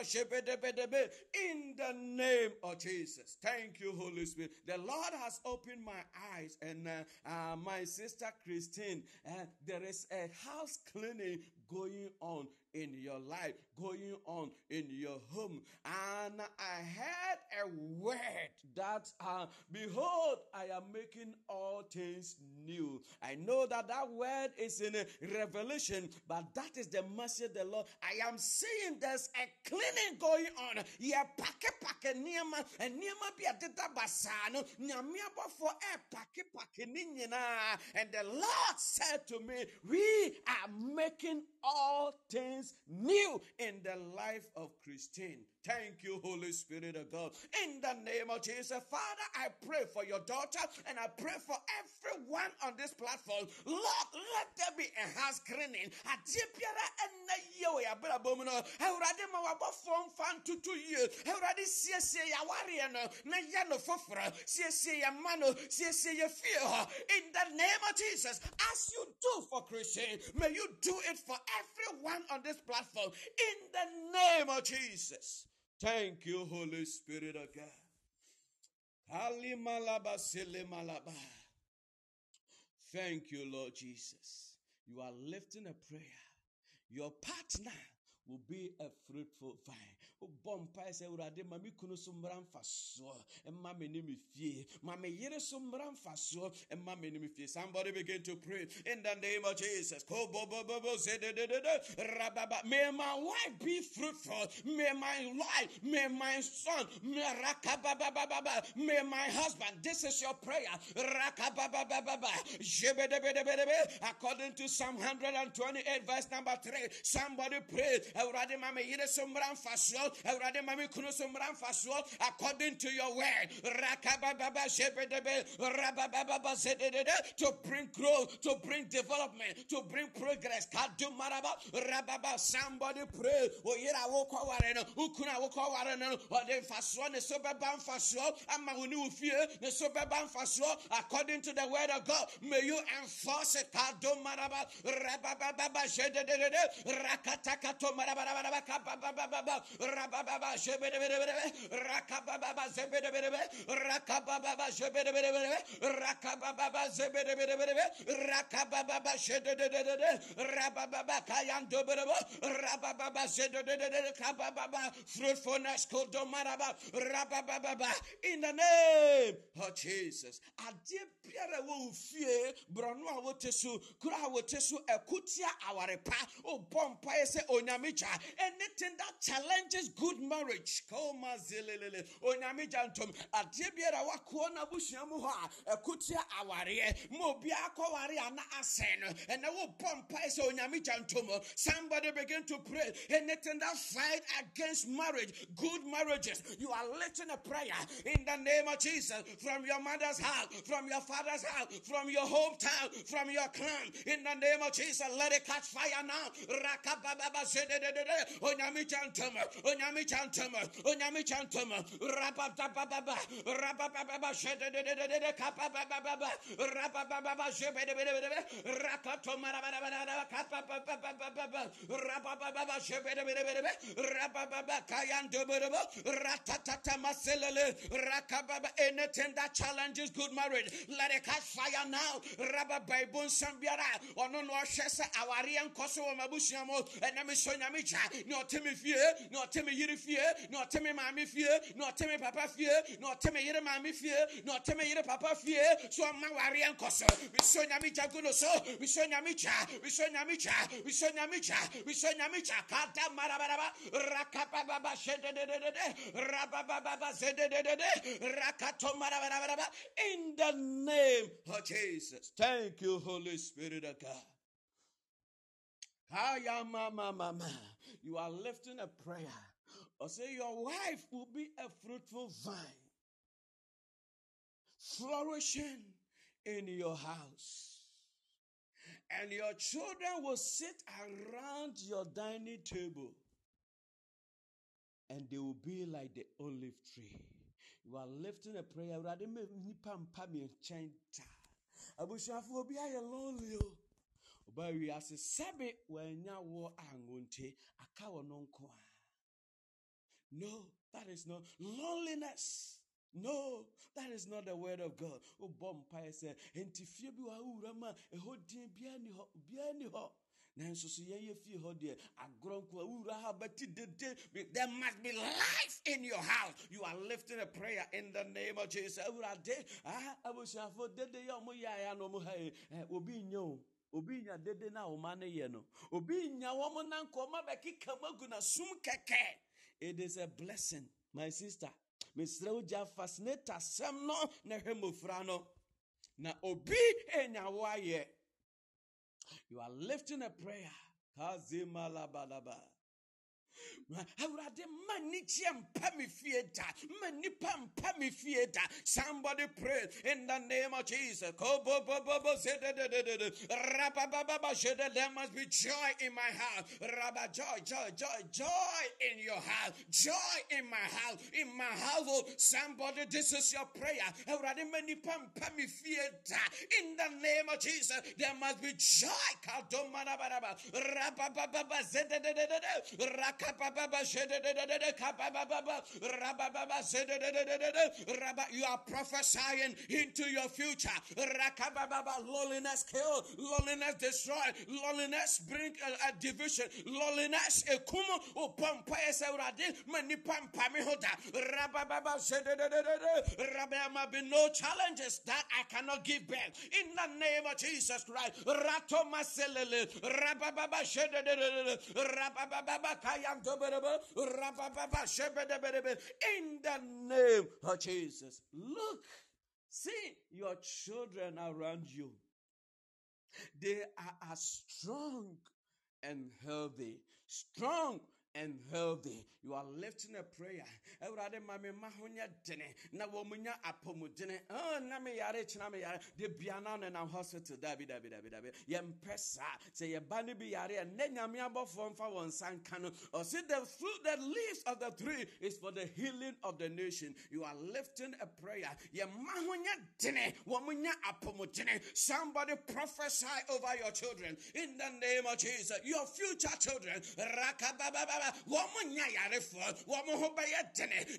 Speaker 1: Zebedebedebe. In the name of Jesus. Thank you, Holy Spirit. The Lord has opened my eyes, and uh, uh, my sister Christine, uh, there is a house cleaning going on in your life, going on in your home. And I heard a word that, uh, behold, I am making all things new. I know that that word is in Revelation, but that is the mercy of the Lord. I am saying there's a cleaning going on. Yeah, pake pake niema, and niema be a dita basano, nyamiaba for a pake pake ninyina. And the Lord said to me, We are making all things new in the life of Christine. Thank you, Holy Spirit of God. In the name of Jesus, Father, I pray for your daughter and I pray for everyone on this platform. Lord, let there be a house cleaning. Adipiara ena yewe ya bela bomuno. Eurade ma wabo fon fan tutu ye. Eurade siye ya wari no na ya no fofra. Siye ya mano. Siye ya fear. In the name of Jesus, as you do for Christian, may you do it for everyone on this platform. In the name of Jesus. Thank you, Holy Spirit of God. Thank you, Lord Jesus. You are lifting a prayer. Your partner will be a fruitful vine. Wobɔ mpae sɛ awurade ma me kunu so mmara mfasoɔ ɛma me ne me fie. Ma me yere so mmara mfasoɔ ɛma me ne me fie. Somebody begin to pray in the name of jesus. May my wife be fruitful. May my wife may my son may my husband this is your prayer. According to psalm 128 verse number 3 somebody pray. Awurade ma me yere so mmara mfasoɔ awurade ma me kunu so according to your word rakabababa shebedebe rabababa zededede to bring growth to bring development to bring progress. Kadu maraba rababa somebody pray. Oyere a wokɔ ware no wokunu a wokɔ ware no ɔde ne so bɛba mfasoɔ ama wo ne ne so bɛba mfasoɔ according to the word of God may you enforce it. Kadu maraba rabababa shededede rakatakato maraba Rabababa Rakababa Shebedebedebe, Rakababa Zebedebedebe, Rabababa Rabababa Rabababa, in the name of Jesus. Adie biara wo fie, brɔno a wote so, kura a wote so, ɛkutia awarepa, o bɔ mpae sɛ onyame anything that challenges good marriage. Kɔma zelelele. Onyame gyantom adeɛ biara wakoɔ no abusua mu hɔ a ɛkotia awareɛ. Ma obi akɔware a na asɛn no ɛnɛ wobɔ mpae sɛ onyame gyantom somebody begin to pray. Anything that fight against marriage good marriages you are lifting a prayer in the name of jesus. From your mother's house from your father's house from your hometown from your clan. In the name of jesus let it catch fire now. Onyame gyantom onyame chantum, onyame rakababa, anything that challenges good marriage, let it catch fire now, sambiara, me fie me yere fie na ɔte me maame fie na ɔte me papa fie na ɔte me yere maame fie na ɔte me yere papa fie so ɔma wareɛ nkɔ so mesɛ nyame gya gu no so. Mesɛ nyame gya mesɛ nyame gya mesɛ nyame gya mesɛ nyame gya kada marabaraba rakabababa hyɛdededede rabababa zedededede rakato marabaraba in the name of Jesus. Thank you Holy Spirit of God. Kaya mama mama you are lifting a prayer or say your wife will be a fruitful vine flourishing in your house. And your children will sit around your dining table. And they will be like the olive tree. You are lifting a prayer. Abusuafo obi ayɛ lonely o. Ɔba wiase sɛbe wɔanya wɔ angonte aka wɔ no nko a no that is not loneliness. No that is not the word of god. Wobɔ mpaeɛ sɛ enti fie bi wɔ awura mu a ɛhɔ din biara ni hɔ biara ni hɔ nanso so yɛyɛ fie hɔ deɛ agorɔ nko a wowura ha bɛti dede there must be life in your house. You are lifting a prayer in the name of jesus. Awurade ah abusuafo dede yɛ ɔmo yɛ aya na ɔmo ha yi. Obi nyɛ o. Obi nya dede na ɔma ne yɛ no. Obi nya wɔn na nkɔmɔ bɛkeka mu agu na sum kɛkɛ it is a blessing my sister. Mesrɛ wo gya fascinate asɛm no na obi enya wo ayɛ. You are lifting a prayer. Kazimalabadaba awurade ma nigye mpa me fie da ma nipa mpa me fie da somebody pray in the name of jesus. There must be joy in my house Rabba joy joy joy joy in your house joy in my house in my household. Somebody this is your prayer. Awurade ma nipa mpa me fie da in the name of jesus there must be joy. Kadomanabaraba. Rabba- You are prophesying into your future. Loneliness kill, loneliness destroy, loneliness bring a, a division, loneliness ekumu upompa esaurade mani pampa mi hoda. Rabababa zededededede. Rabba, there might be no challenges that I cannot give back. In the name of Jesus Christ. Rato maselele. Rabababa shededededede. Rabababa shebedebedebe. In the name of Jesus. Look, see your children around you. They are as strong and healthy. Strong and healthy. You are lifting a prayer. Awurade ma me dene na wɔn mu nya apɔmudene. Oh, na me yare kyena me yare. De bia no nam hospital dabi dabi dabi dabi. Yɛmpɛ saa. Sɛ yɛba ne bi yare ne nyame abɔfoɔ mfa wɔn nsa nka no. Ɔsi the fruit, the leaves of the tree is for the healing of the nation. You are lifting a prayer. Yɛmma ho nyɛ dene. Wɔn mu nya. Somebody prophesy over your children in the name of Jesus. Your future children. Rakabababa.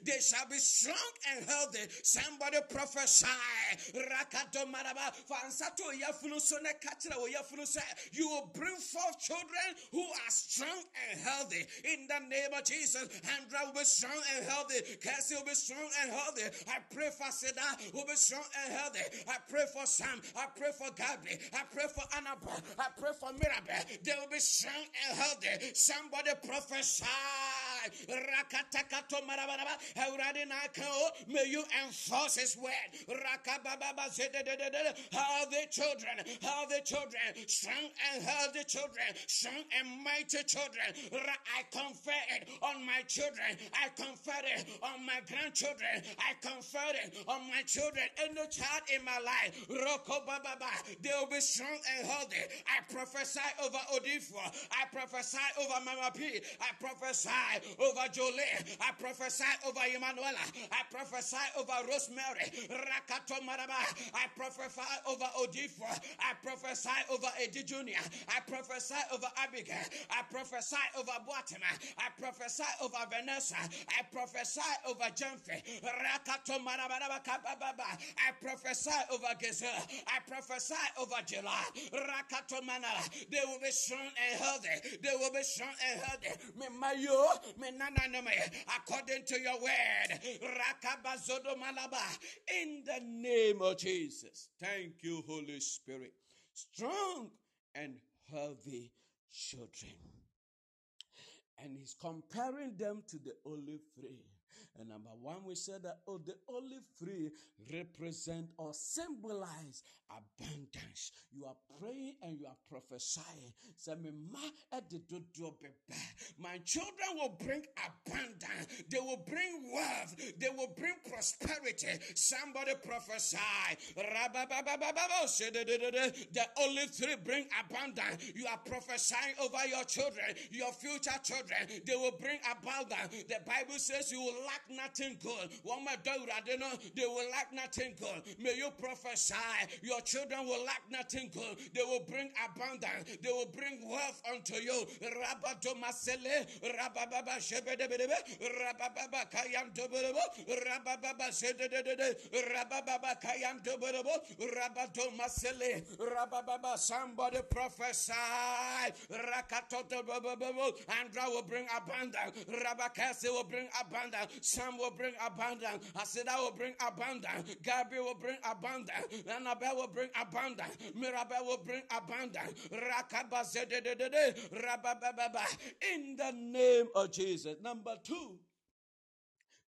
Speaker 1: They shall be strong and healthy. Somebody prophesy. Rakato maraba. Fansato yafunu so ne kachira o yafunu say you will bring forth children who are strong and healthy in the name of Jesus. Andra will be strong and healthy. Cassie will be strong and healthy. I pray for Seda will be strong and healthy. I pray for Sam. I pray for Gabby. I pray for Annabelle. I pray for Mirabel. They will be strong and healthy. Somebody prophesy shall Rakatakato marabaraba. Awurade na aka. May you enforce his word. Rakabababa zedededede. Healthy children. Healthy children. Strong and healthy children. Strong and mighty children. I confer it on my children. I confer it on my grandchildren. I confer it on my children. Any child in my life. Roko bababa. They will be strong and healthy. I prophesy over Odifo. I prophesy over Mama P. I prophesy over Jolie. I prophesy over Emanuela. I prophesy over Rosemary. Rakato Maraba. I prophesy over Odifo. I prophesy over Eddie Jr. I prophesy over Abigail. I prophesy over Boatima. I prophesy over Vanessa. I prophesy over Maraba. I prophesy over Gezer. I prophesy over July. Rakato Manala. They will be strong and healthy. They will be strong and healthy. Me mayo, according to your word. In the name of Jesus. Thank you, Holy Spirit. Strong and healthy children. And he's comparing them to the olive tree. And number one, we said that, oh, the olive tree represent or symbolize abundance. You are praying and you are prophesying. My children will bring abundance. They will bring wealth. They will bring prosperity. Somebody prophesy. The olive tree bring abundance. You are prophesying over your children, your future children. They will bring abundance. The Bible says you will lack nothing good. Woman, David, I did not, they will lack nothing good. May you prophesy. Your children will lack nothing good. They will bring abundance. They will bring wealth unto you. Rabadomasele, Rabababa Shebedebedebe, Rabababa Kayam Doborobo, Rabababa Sedede, Rabababa Kayam Doborobo, Rabadomasele, Rabababa. Somebody prophesy. Rakatoto Andra will bring abundance. Rabakasi will bring abundance. Sam will bring abundance. Asida will bring abundance. Gabby will bring abundance. Annabelle will bring abundance. Mirabel will bring abundance. In the name of Jesus. Number two,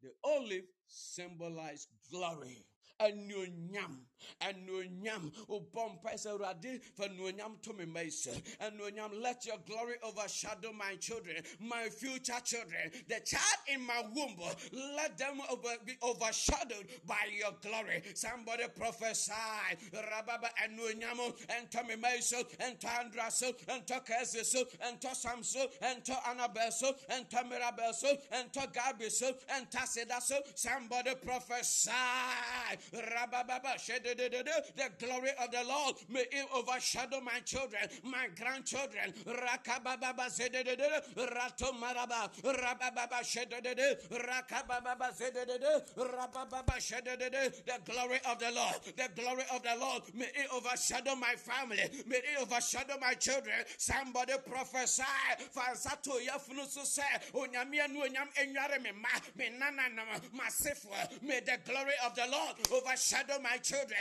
Speaker 1: the olive symbolize glory. Anuonyam anuonyam ubompa sɛ awurade fa anuonyam to me mma anuonyam let your glory overshadow my children my future children. The child in my womb let them over, be overshadowed by your glory. Somebody prophesy. Rababa anuonyam ɛntɔ me mma so ɛntɔ andra so ɛntɔ kɛse so ɛntɔ sam so ɛntɔ anabel so ɛntɔ mirabel so ɛntɔ gabi so ɛntɔ seda so somebody prophesy the glory of the Lord may it overshadow my children, my grandchildren. Rakababa zedede, rato maraba, rababa shedede, rakababa. The glory of the Lord, the glory of the Lord may it overshadow my family, may it overshadow my children. Somebody prophesy. Fansato yafunu so say, onyamia onyam enyare me ma, me nana ma, May the glory of the Lord overshadow my children.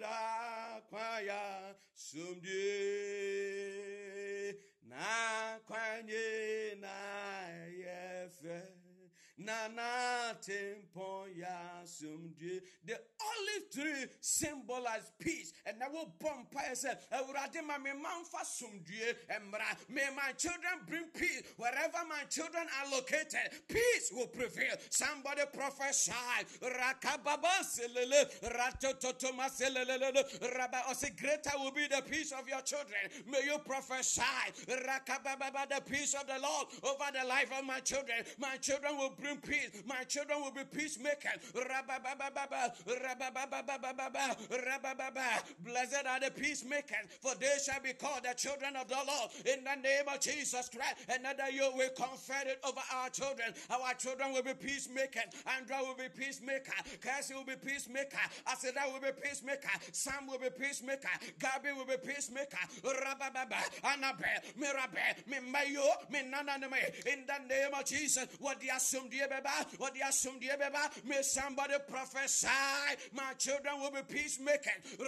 Speaker 1: Da kwaya sumdie na na yefe Nana tempo ya sumdie. The olive tree symbolize peace. And I will bump eh, eh, said, eh, May my children bring peace wherever my children are located. Peace will prevail. Somebody prophesy. Greater will be the peace of your children. May you prophesy. The peace of the Lord over the life of my children. My children will bring peace. My children will be peacemakers. Blessed are the peacemakers, for they shall be called the children of the Lord. In the name of Jesus Christ, another you will confer it over our children. Our children will be peacemakers. Andrew will be peacemaker. Cassie will be peacemaker. Asida will be peacemaker. Sam will be peacemaker. Gabi will be peacemaker. Rabababa, Anabe, Mirabe, Mimayo, Minaname. In the name of Jesus, what the assumed beba, what the assumed may somebody prophesy. My children will be peacemakers.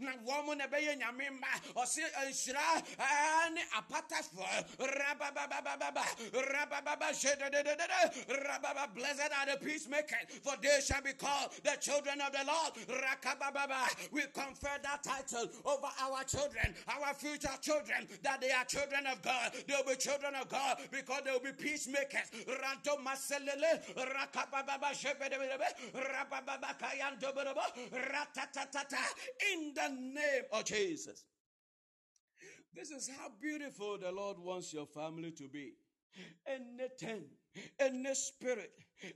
Speaker 1: Na woman ebeye nyamimba, osi enshira, uh, ani uh, apatafo. Rabababa, Rabababa, Rababa, blessed are the peacemakers, for they shall be called the children of the Lord. We confer that title over our children, our future children, that they are children of God. They'll be children of God because they'll be peacemakers. Ranto maselele, in the name of Jesus. This is how beautiful the Lord wants your family to be. Anything, any spirit,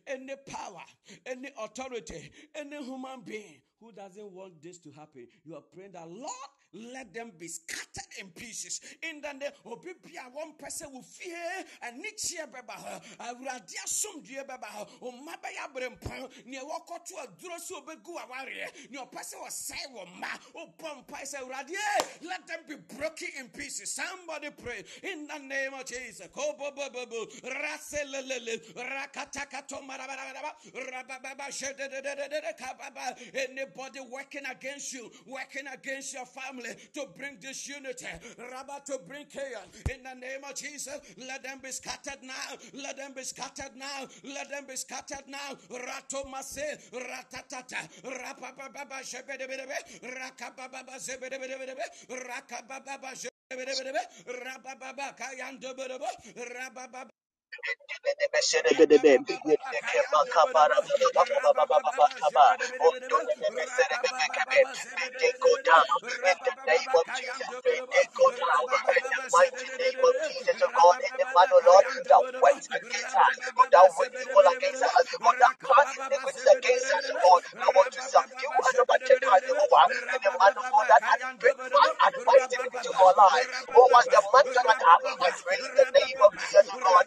Speaker 1: any power, any authority, any human being who doesn't want this to happen, you are praying that Lord, let them be scattered in pieces. In the name of one person will fear and nichia beba awurade asomdue beba ha ɔma bɛyɛ aberempɔn nea wɔkɔ to aduro so obɛgu awareɛ nea ɔpɛ sɛ ɔsɛe wɔ ma wobɔ mpae sɛ awurade eh, let them be broken in pieces. Somebody pray. In the name of jesus. Kobobobobo raselelele rakatakato marabarabara rabababa shededededede kababa anybody working against you working against your family family to bring disunity, Rabba to bring chaos. In the name of Jesus, let them be scattered now. Let them be scattered now. Let them be scattered now. Rato mase, ratatata, rapababa shebedebedebe, rakababa zebedebedebe, rakababa rabababa kayandebedebe, rabababa
Speaker 3: Oh, what the man cannot have, I pray in the name of Jesus, Lord.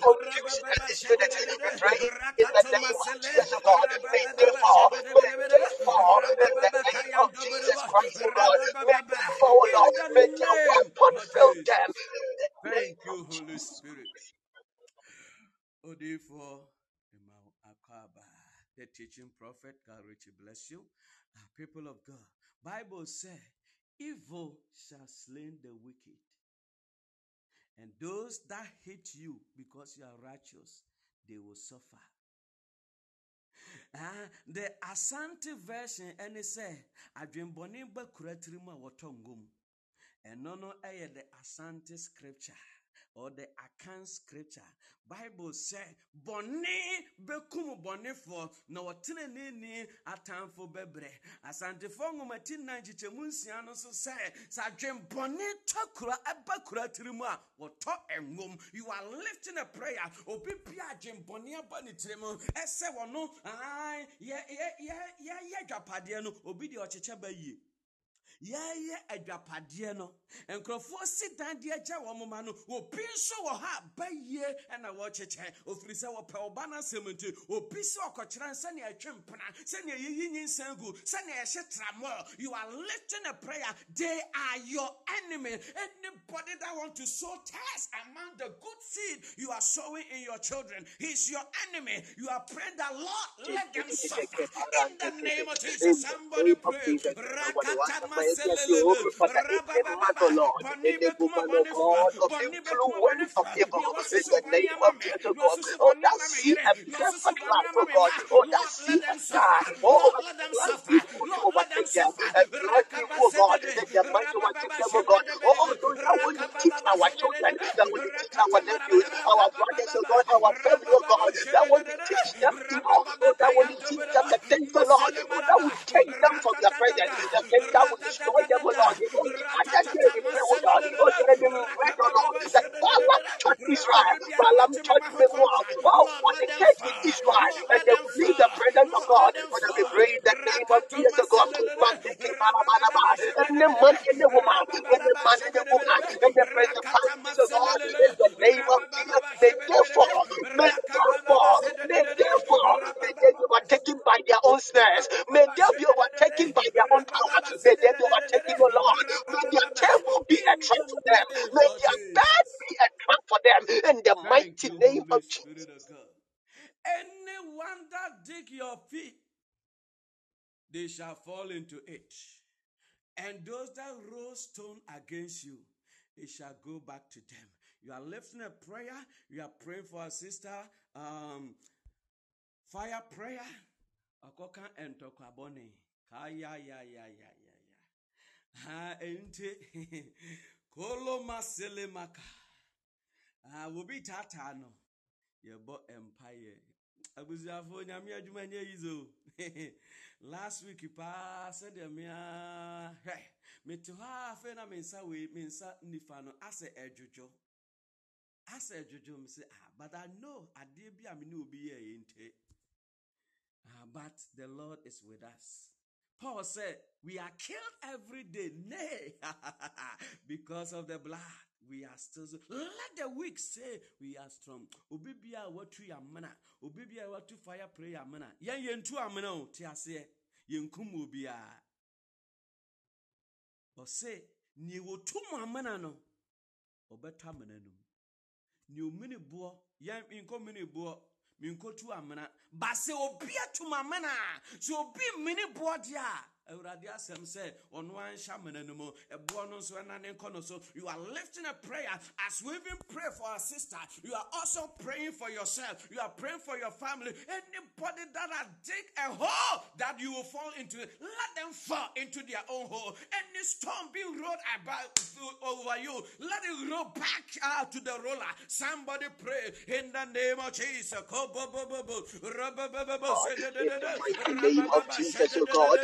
Speaker 3: confusion and disunity. Pray in the name of Jesus, oh God. May they fall. May they fall. In the name of Jesus Christ, oh. May they fall, Lord. May their weapon fail them.
Speaker 1: Thank you, Holy Spirit. Odifo Akaba, the teaching prophet, God richly bless you. People of God, Bible says, evil shall slay the wicked and those that hate you because you are righteous, they will suffer. Uh, the Asante version and it say, Adwemboni ba kuratiri mu a wɔtɔ ngom. Ɛno no ɛyɛ the Asante scripture or the Akan scripture. Bible say bɔne bekum bɔnefoɔ na wɔtene ne atamfo bɛbrɛ. Asantefoɔ nwomati nnan nkyekyɛmu nsia no nso sɛ sɛ adwembɔne tɔ kura ɛba kura tiri mu a wɔtɔ ɛnwom. You are lifting a prayer. Obi bia adwembɔne aba ne tiri mu yɛ yɛ yɛ dwapadeɛ no obi deɛ ɔkyekyɛ ba yie yɛyɛ adwapadeɛ no nkurɔfoɔ si dan de agya wɔn ma no obi nso wɔ ha ba yie ɛna wɔkyekyɛ ofiri sɛ wɔpɛ ɔba no asɛm nti obi sɛ ɔkɔkyerɛ sɛnea ɛtwe mpena sɛnea yɛyi nyinsɛn gu sɛnea ɛhyɛ tramɔ you are lifting a prayer. They are your enemy. Anybody that want to sow tares among the good seed you are sowing in your children he's your enemy. You are praying that lord let them suffer in the name of jesus. Somebody pray
Speaker 3: bless you for the 18th month, oh Lord. In the woman, oh, oh God, of influence of evil. Oh oh in the name of Jesus, oh God. Oh, that see a perfect life, oh God. Oh, that see a star. Oh,
Speaker 1: let them
Speaker 3: plan
Speaker 1: suffer.
Speaker 3: evil to
Speaker 1: Lord, let them
Speaker 3: overtake them. And plan evil, oh God. In their mind to overtake them, oh God. Oh, those that want to teach our children, that want to teach our nephews, our brothers, oh God, our family, oh God, that want to teach them evil, oh, that want to teach them the things, oh Lord, oh, that will take them from their presence, the things that will destroy them, oh Lord. Oh, the other day we pray, oh God, oh, that they will read, oh Lord, that Balaam taught Israel, Balaam taught oh, with. Israel, and they will leave the presence of God, but pray in the name of Jesus, oh man, woman, oh God, in the name of Jesus, they may may may they be overtaken by their own snares, may they be overtaken by their own power, may they be overtaken, oh Lord, may their table be a trap for them, may their bed be a trap for them, in the
Speaker 1: Thank
Speaker 3: mighty
Speaker 1: you,
Speaker 3: name
Speaker 1: Holy
Speaker 3: of
Speaker 1: Spirit of
Speaker 3: Jesus.
Speaker 1: God. Anyone that dig your feet, they shall fall into it. And those that roll stone against you, it shall go back to them. You are lifting a prayer. You are praying for a sister. Um, fire prayer. Akoka entokwabone. Kaya ya ya ya ya ya. Ha ente. Kolo masele maka. Ah, wobi tata no. Yɛbɔ empire. Abusuafo nyame adwuma nyɛ yizo. Last week paa sɛdeɛ mea hwɛ mete hɔ a na me nsa wei me nsa nifa no asɛ ɛdwodwo. Asɛ m sɛ ah but I know adeɛ bi a me ne obi yɛ yɛ nte. Ah, but the Lord is with us. Paul said, We are killed every day, nay, because of the blood. We are still. Let the weak say we are strong. Obibia watu ya mana. Obibia watu fire prayer mana. Yen yentu amana o te ase. Yenkum obia. Ɔse, ni wotu mu amana no. Ɔbɛtɔ amana no. Ni omini boɔ, yɛn nkɔ mini boɔ, minkotu amana. Ba sɛ obi atum amana. Sɛ obi mini boɔ di a. Awurade asɛm sɛ ɔno anhyɛ amana no mu. Ɛboɔ no nso ɛnane nkɔ no so. You are lifting a prayer as we even pray for our sister. You are also praying for yourself. You are praying for your family. Anybody that has dig a hole that you will fall into let them fall into their own hole. Any storm being rolled about over you let it roll back out to the roller. Somebody pray in the name of Jesus.
Speaker 3: In the name of Jesus, oh God,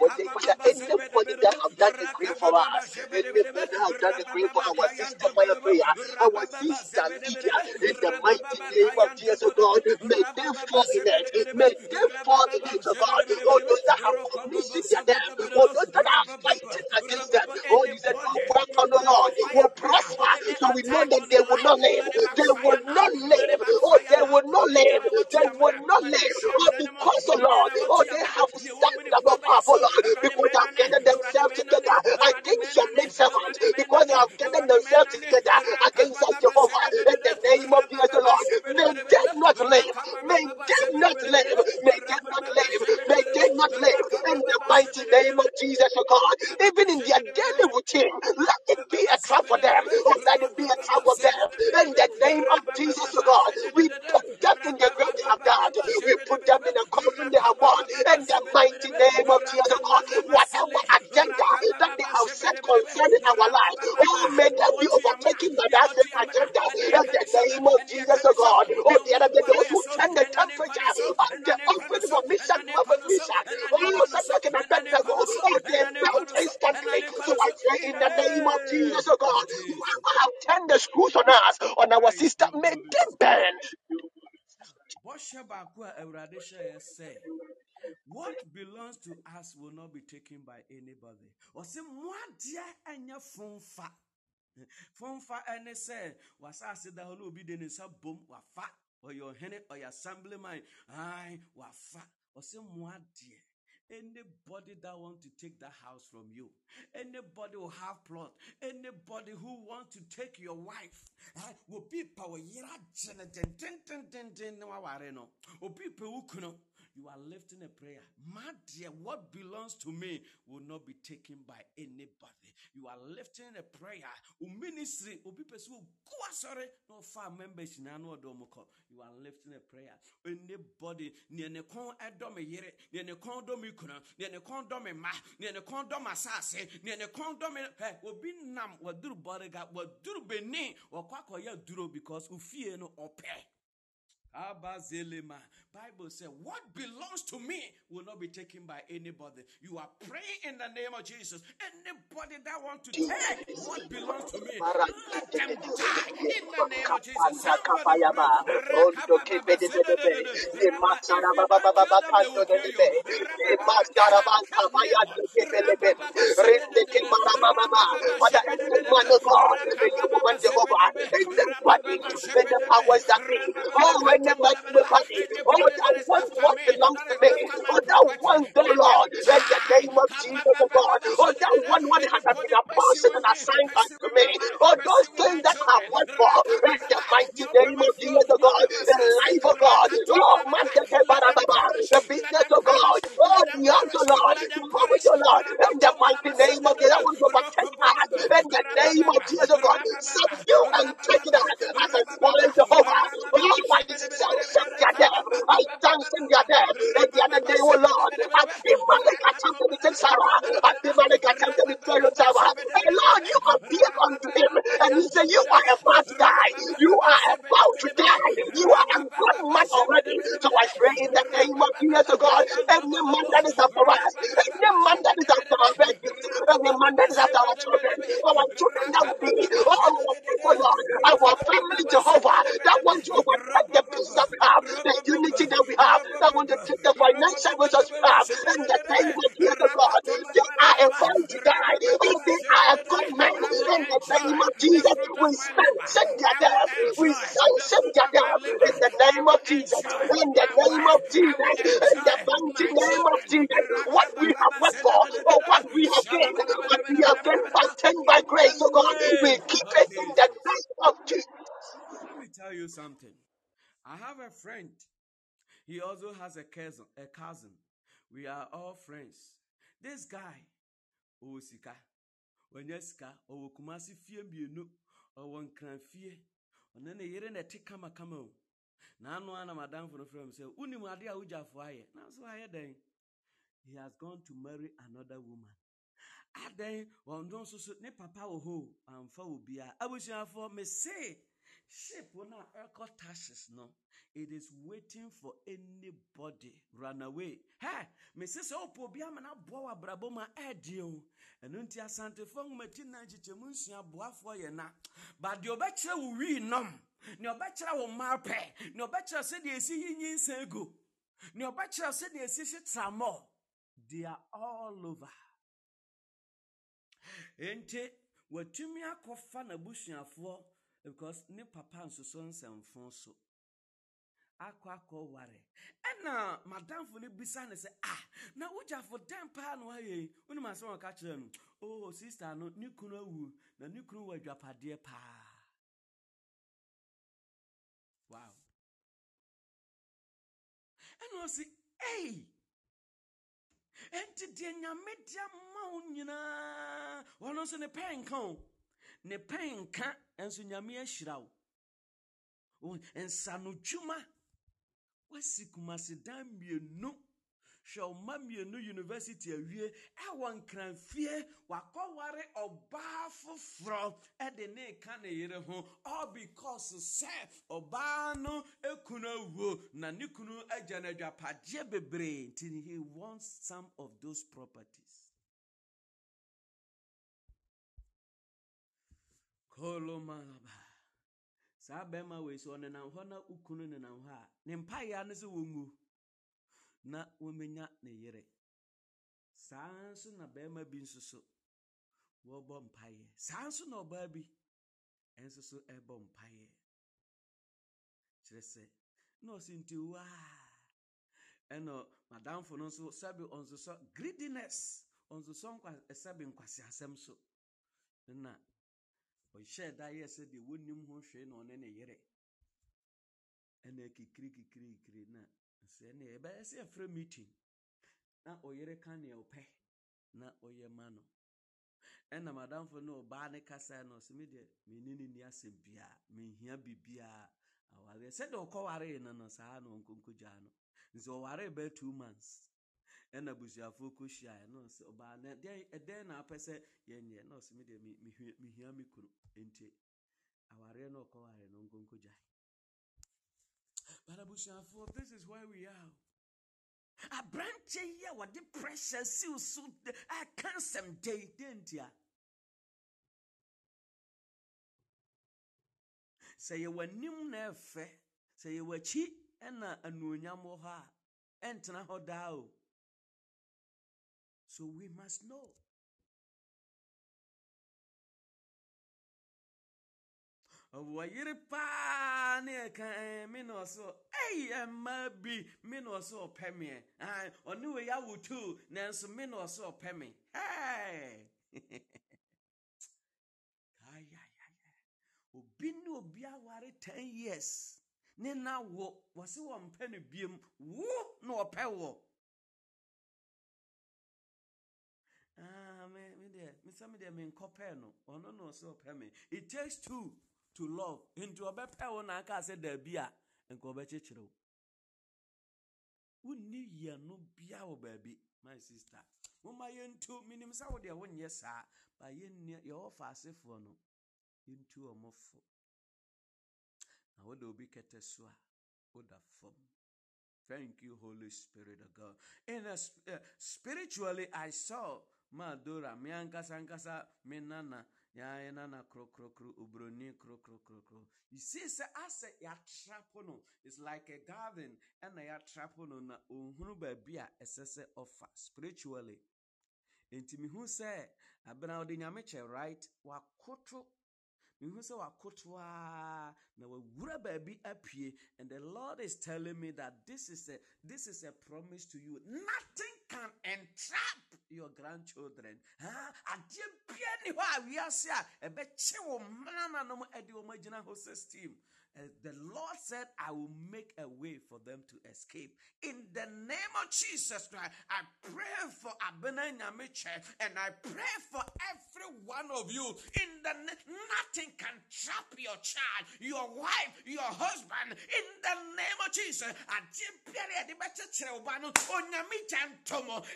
Speaker 3: anybody anybody that have done the grave for us, anybody that have done the grave for our sister Maya prayer, our sister Lydia, in the mighty name of Jesus, oh God, may they fall in it, may they fall in it, oh God, oh those that have commissioned their them, oh those that are fighting against them, oh you said no weapon, oh Lord, will prosper, so we know that they will not live, they will not live, oh they will not live, they will not live, oh because, oh Lord, oh they have stand above oh Lord, they have gathered themselves together against your maid servant, because they have gathered themselves together against us, Jehovah, in the name of Jesus, oh Lord, may they not live, may they not live, may they not live, may they not live, in the mighty name of Jesus, oh God, even in their daily routine, let it be a trap for them, or let it be a trap for them, in the name of Jesus, oh God, we put them in the grave they have done, we put them in the coffin they have won, in the mighty name of Jesus, oh God, whatever agenda that they have set concerning our life, oh, may they be overtaken by that same agenda, in the name of Jesus, oh God, oh, the other day, those who turn the temperature of the offering for Meshach, mission. oh, such like an ago, oh, they melt instantly, so I pray in the name of Jesus, oh God, whoever have turned the screws on us, on our sister, may they burn.
Speaker 1: What belongs to us will not be taken by anybody. Ɔsɛ mo adeɛ ɛnyɛ fonfa. Fonfa ɛne sɛ wasase da hɔ na obi de ne nsa bom wafa. Ɔyɛ ɔhene, ɔyɛ assemblyman. Aye, wafa. Ɔsɛ mo adeɛ. Anybody that want to take that house from you, anybody who have plot, anybody who want to take your wife, eh, will be power yira jene den den den den den na waware no. Obi pe wukuno. You are lifting a prayer. My dear, what belongs to me will not be taken by anybody. You are lifting a prayer. Ministry, asore no fa members mo. You are lifting a prayer. Anybody near ne kon ɛdɔ me yere, near dɔ me kuna, near ne kon dɔ ma, near ne kon dɔ ma sase, near ne kon dɔ me hey, obi nam waduru bɔrega, waduru beni, wakɔ akɔyɛ duro because ufie no ɔpɛ. Abazelema. Bible says, what belongs to me will not be taken by anybody. You are praying in the name of Jesus. Anybody that want to take what belongs to me, let them die in the name of Jesus.
Speaker 3: Oh, anybody, oh, oh, that one what belongs to me, oh, that one, the Lord, in the name of Jesus, oh God, oh, that one what has been appointed and assigned unto me, oh, those things that I work for, in the mighty name of Jesus, oh God, the life oh of God, oh, man, the the business oh of God, oh, the house of Lord, the promise of Lord, in the mighty name of Jesus, I want to protect us, in the name of Jesus, God, subdue and take it out as a swallow Jehovah, oh, my sanction their death, I sanction their death, and the other day, oh Lord, I demonic attempted to take Sarah, I demonic attempted to take Sarah, and Lord, you appeared unto him, and he said, you are about to die, you are about to die, you are a good man already, so I pray in the name of Jesus, oh God, any man that is after us, any man that is after our babies, any man that is after our children, our children that will be, oh, our people, Lord, our family, Jehovah, that want to overtake the peace that we have, uh, the unity that we have, that want to take the financial resources we have, in the name of Jesus, oh God, they are about to die, and they are a good man, in the name of Jesus, we sanction their death, we sanction their death, in the name of Jesus, in the name of Jesus, in the mighty name of Jesus, what we have worked for, or what we have gained, what we have gained by by grace, oh God, we keep it in the name of Jesus.
Speaker 1: Let me tell you something. I have a friend. He also has a cousin. A cousin. We are all friends. This guy, Osika, Onyeska, Owo Kumasi fie mmienu, Owo nkran fie. Ɔno ne yere na ɛte kama kama o. N'ano ana madamfo no frɛ me sɛ, "Wonim ade a wogyafo ayɛ." Nanso ayɛ dɛn? He has gone to marry another woman. Adɛn ɔno nso so ne papa wɔ hɔ amfa obiara. Abusuafoɔ, me se ship no a ɛkɔ taxes no it is waiting for anybody. Run away. Hey mesi sɛ wopɛ obi ama no aboa wɔ abrabɔ mu a ɛɛdeɛ o ɛno nti asantefoɔ nwomati na nkyekyɛmu nsua boafoɔ yɛ na but deɛ ɔbɛkyerɛ wo wii nom nea ɔbɛkyerɛ wo mmaa pɛ nea ɔbɛkyerɛ sɛdeɛ ɛsi yi nyinsɛn gu nea ɔbɛkyerɛ sɛdeɛ ɛsi hye tramɔ they are all over enti watumi akɔfa n'abusuafoɔ because ne papa nso so nsɛmfo so akɔ akɔ ware. Ɛna madamfo no bisa ne sɛ ah na wogyafo dɛn paa na wayɛ yi? Wonim asɛm ɔka kyerɛ no. Oh sister no ne kunu awu na ne kunu wɔ adwapadeɛ paa. Wow. Ɛna ɔsi ei ɛnti deɛ nyame de ama wo nyinaa ɔno nso ne pɛ nka o ne pɛ nka nso nyame ahyira wo? Nsanodwuma. Wasi kumase dan mmienu hwɛ ɔma mmienu university awie ɛwɔ nkranfie wakɔware ɔbaa foforɔ ɛde ne ka ne yere ho all because sɛ ɔbaa no ekunu awuo na ne kunu agya no adwapadeɛ bebree nti he wants some of those properties. Kolomalaba saa bɛrima wei sɛ ɔnenam hɔ na wokunu nenam hɔ a ne mpaeɛ no sɛ wɔngu na wɔmɛnya ne yere. Saa nso na bɛrima bi nso so wɔbɔ mpaeɛ. Saa nso na ɔbaa bi ɛnso so ɛbɔ mpaeɛ. Kyerɛ sɛ na ɔsi nti waa ɛna madamfo no nso sɛbi ɔnsosɔ greediness ɔnsosɔ nkwa sɛbi nkwasi asɛm so. Na ɔhyɛ da yɛ sɛ deɛ wɔnim ho hwee na ɔne ne yere. Ɛna kikiri kikiri kikiri na sɛ ne ɛbɛyɛ sɛ yɛfrɛ meeting na ɔyere ka nea ɔpɛ na ɔyɛ ma no. Ɛna madamfo ne ɔbaa ne kasa no ɔsɛ me deɛ menni ne ni asɛm biaa menhia biribiaa awareɛ. Sɛdeɛ ɔkɔwaree no no saa na ɔnkɔnkɔgyaa no. Nti ɔwaree bɛɛ two months ɛna abusuafoɔ kɔhyiaeɛ. Na ɔsɛ ɔbaa na ɛdɛn na apɛ sɛ yɛnyɛ? Na ɔsɛ me deɛ mehia me kunu. Enti awareɛ na ɔkɔwaree no ɔnkɔnkɔgyae this is where we are. Aberanteɛ yi a wɔde pressure siw so aka nsɛm deide ntia. Sɛ yɛwɔ anim na ɛfɛ sɛ yɛwɔ akyi ɛna anuonyam wɔ hɔ a ɛntena hɔ daa so we must know wɔyere paa ne ɛka ɛɛ me na ɔso ɛyi ɛmma bi me na ɔso ɔpɛ ɛɛ ɔne wei awotu nanso me na ɔso ɔpɛ me obi ne obi aware ten years. Ne na wo wɔsi wɔn mpɛ no biem. Wo na ɔpɛ wɔ. Ah, me me deɛ me sɛ me deɛ me nkɔpɛ no ɔno na ɔso ɔpɛ me. It takes two to love. Nti ɔbɛpɛ wo na aka sɛ daabi a nka ɔbɛkyekyere wo. Wonni yɛ no bia wɔ baabi my sister. Moma yɛntu menim sɛ wodeɛ wonyɛ saa ba yɛwɔ fa asefoɔ no yɛntu ɔmo fo. Na wode obi kɛtɛ so a woda fam. Thank you, Holy Spirit of God. In a, uh, spiritually, I saw Madura, me ankasa me nana, ya nana kro kro kro, ubroni kro kro kro kro. You see, say, I say, ya trapono. It's like a garden, and ya trapono na unhunu baby a esese offer spiritually. Enti mihu sɛ abena ɔde nyame kyɛ right wakoto mehu sɛ wakoto a na wawura baabi apie and the lord is telling me that this is a this is a promise to you. Nothing can entrap your grandchildren. Adeɛ bia ni hɔ a wiase a ɛbɛkye wo mmanananom de wɔn agyina hɔ sɛ Uh, the Lord said, I will make a way for them to escape. In the name of Jesus Christ, I pray for Abena Nyamiche and I pray for every one of you. In the nothing can trap your child, your wife, your husband. In the name of Jesus,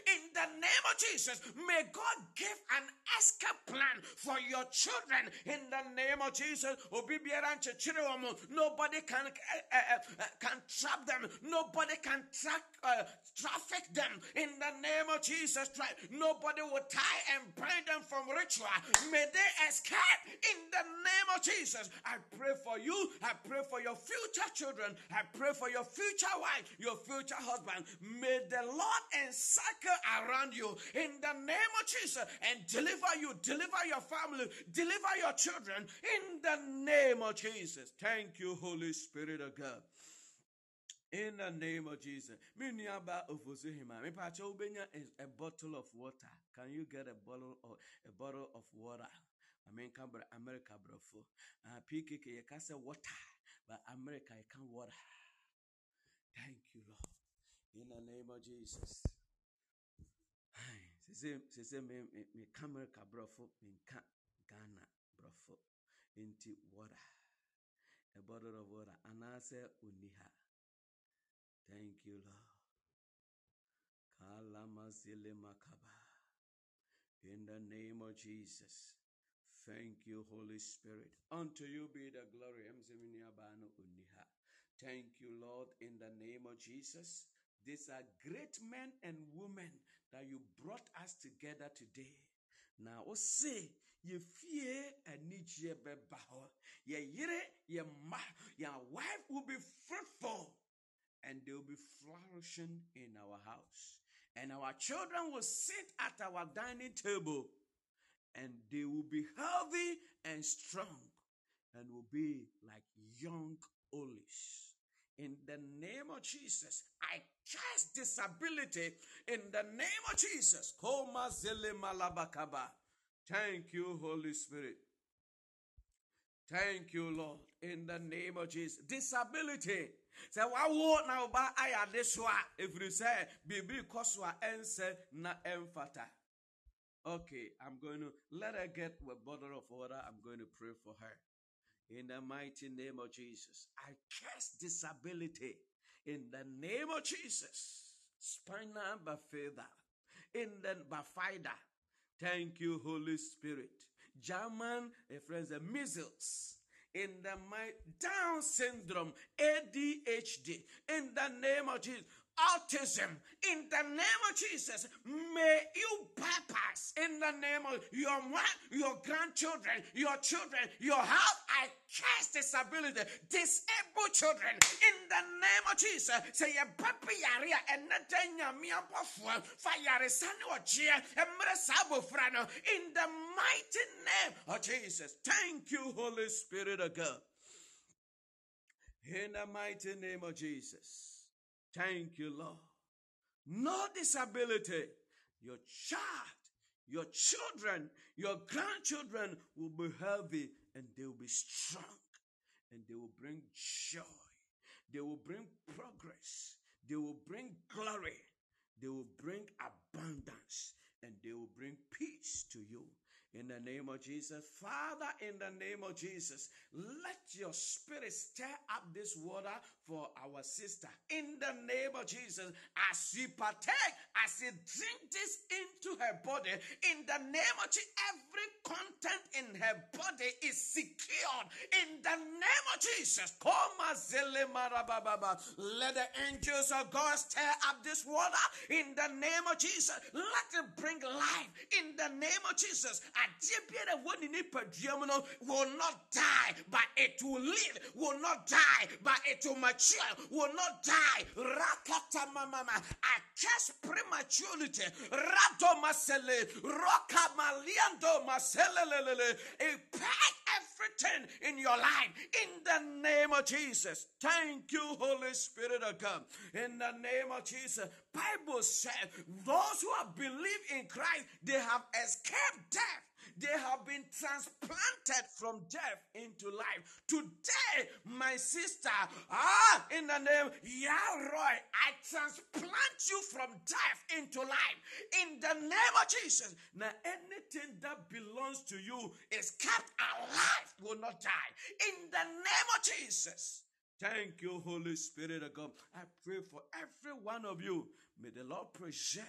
Speaker 1: in the name of Jesus, may God give an escape plan for your children. In the name of Jesus, nobody can uh, uh, can trap them. Nobody can traffic them. In the name of Jesus Christ, nobody will tie and bind them from ritual. May they escape in the name of Jesus. I pray for you. I pray for your future children. I pray for your future wife, your future husband. May the Lord encircle around you in the name of Jesus and deliver you, deliver your family, deliver your children in the name of Jesus. Thank you, Holy Spirit of God. In the name of Jesus. Me nuaba ofosuhima. Me a bottle of water. Can you get a bottle of a bottle of water? I mean, America, brofo. Uh, PKK, you can say water, but America, you can water. Thank you, Lord. In the name of Jesus. sese me me me America, brofo. Me ka Ghana, brofo. Into water. A of water. Say uniha. Thank you, Lord. Kalamazile makaba. In the name of Jesus. Thank you, Holy Spirit. Unto you be the glory. Thank you, Lord, in the name of Jesus. These are great men and women that you brought us together today. Now, o say, ye fear and ye bebaho. Ye yere, ye ma, your wife will be fruitful and they will be flourishing in our house. And our children will sit at our dining table and they will be healthy and strong and will be like young olives. In the name of Jesus, I cast disability in the name of Jesus. Koma zele malabakaba. Thank you, Holy Spirit. Thank you, Lord. In the name of Jesus. Disability. Sɛ wawo na woba ayɛ ade so a. Ɛfiri sɛ biribi kɔ so a ɛnsɛ na ɛmfata okay i'm going to let her get a bottle of water. I'm going to pray for her. In the mighty name of jesus. I cast disability. In the name of jesus. Spinal bifida. In the bifida thank you holy spirit german friends the measles in the my Down syndrome, ADHD, in the name of Jesus. Autism in the name of Jesus. May you bypass in the name of your your grandchildren, your children, your health. I cast disability, disabled children in the name of Jesus. Say a baby yaria and natanya mia pofwa fire sani or cheer and mresabo frano in the mighty name of Jesus. Thank you, Holy Spirit of God. In the mighty name of Jesus. Thank you, Lord. No disability. Your child, your children, your grandchildren will be healthy and they will be strong and they will bring joy. They will bring progress. They will bring glory. They will bring abundance and they will bring peace to you in the name of Jesus. Father, in the name of Jesus, let your spirit stir up this water for our sister. In the name of Jesus, as she partake, as she drink this into her body, in the name of Jesus, every content in her body is secured. In the name of Jesus, let the angels of God stir up this water. In the name of Jesus, let it bring life. In the name of Jesus, will not die, but it will live, will not die, but it will mature, will not die. Rakata mama, I cast prematurity. Rato masele, roka maliando masele, lele it pack everything in your life in the name of Jesus. Thank you, Holy Spirit of God. In the name of Jesus, Bible said those who have believed in Christ, they have escaped death. They have been transplanted from death into life. Today, my sister, ah, in the name Yahroy, I transplant you from death into life. In the name of Jesus. Now, anything that belongs to you is kept alive, will not die. In the name of Jesus. Thank you, Holy Spirit of God. I pray for every one of you. May the Lord preserve.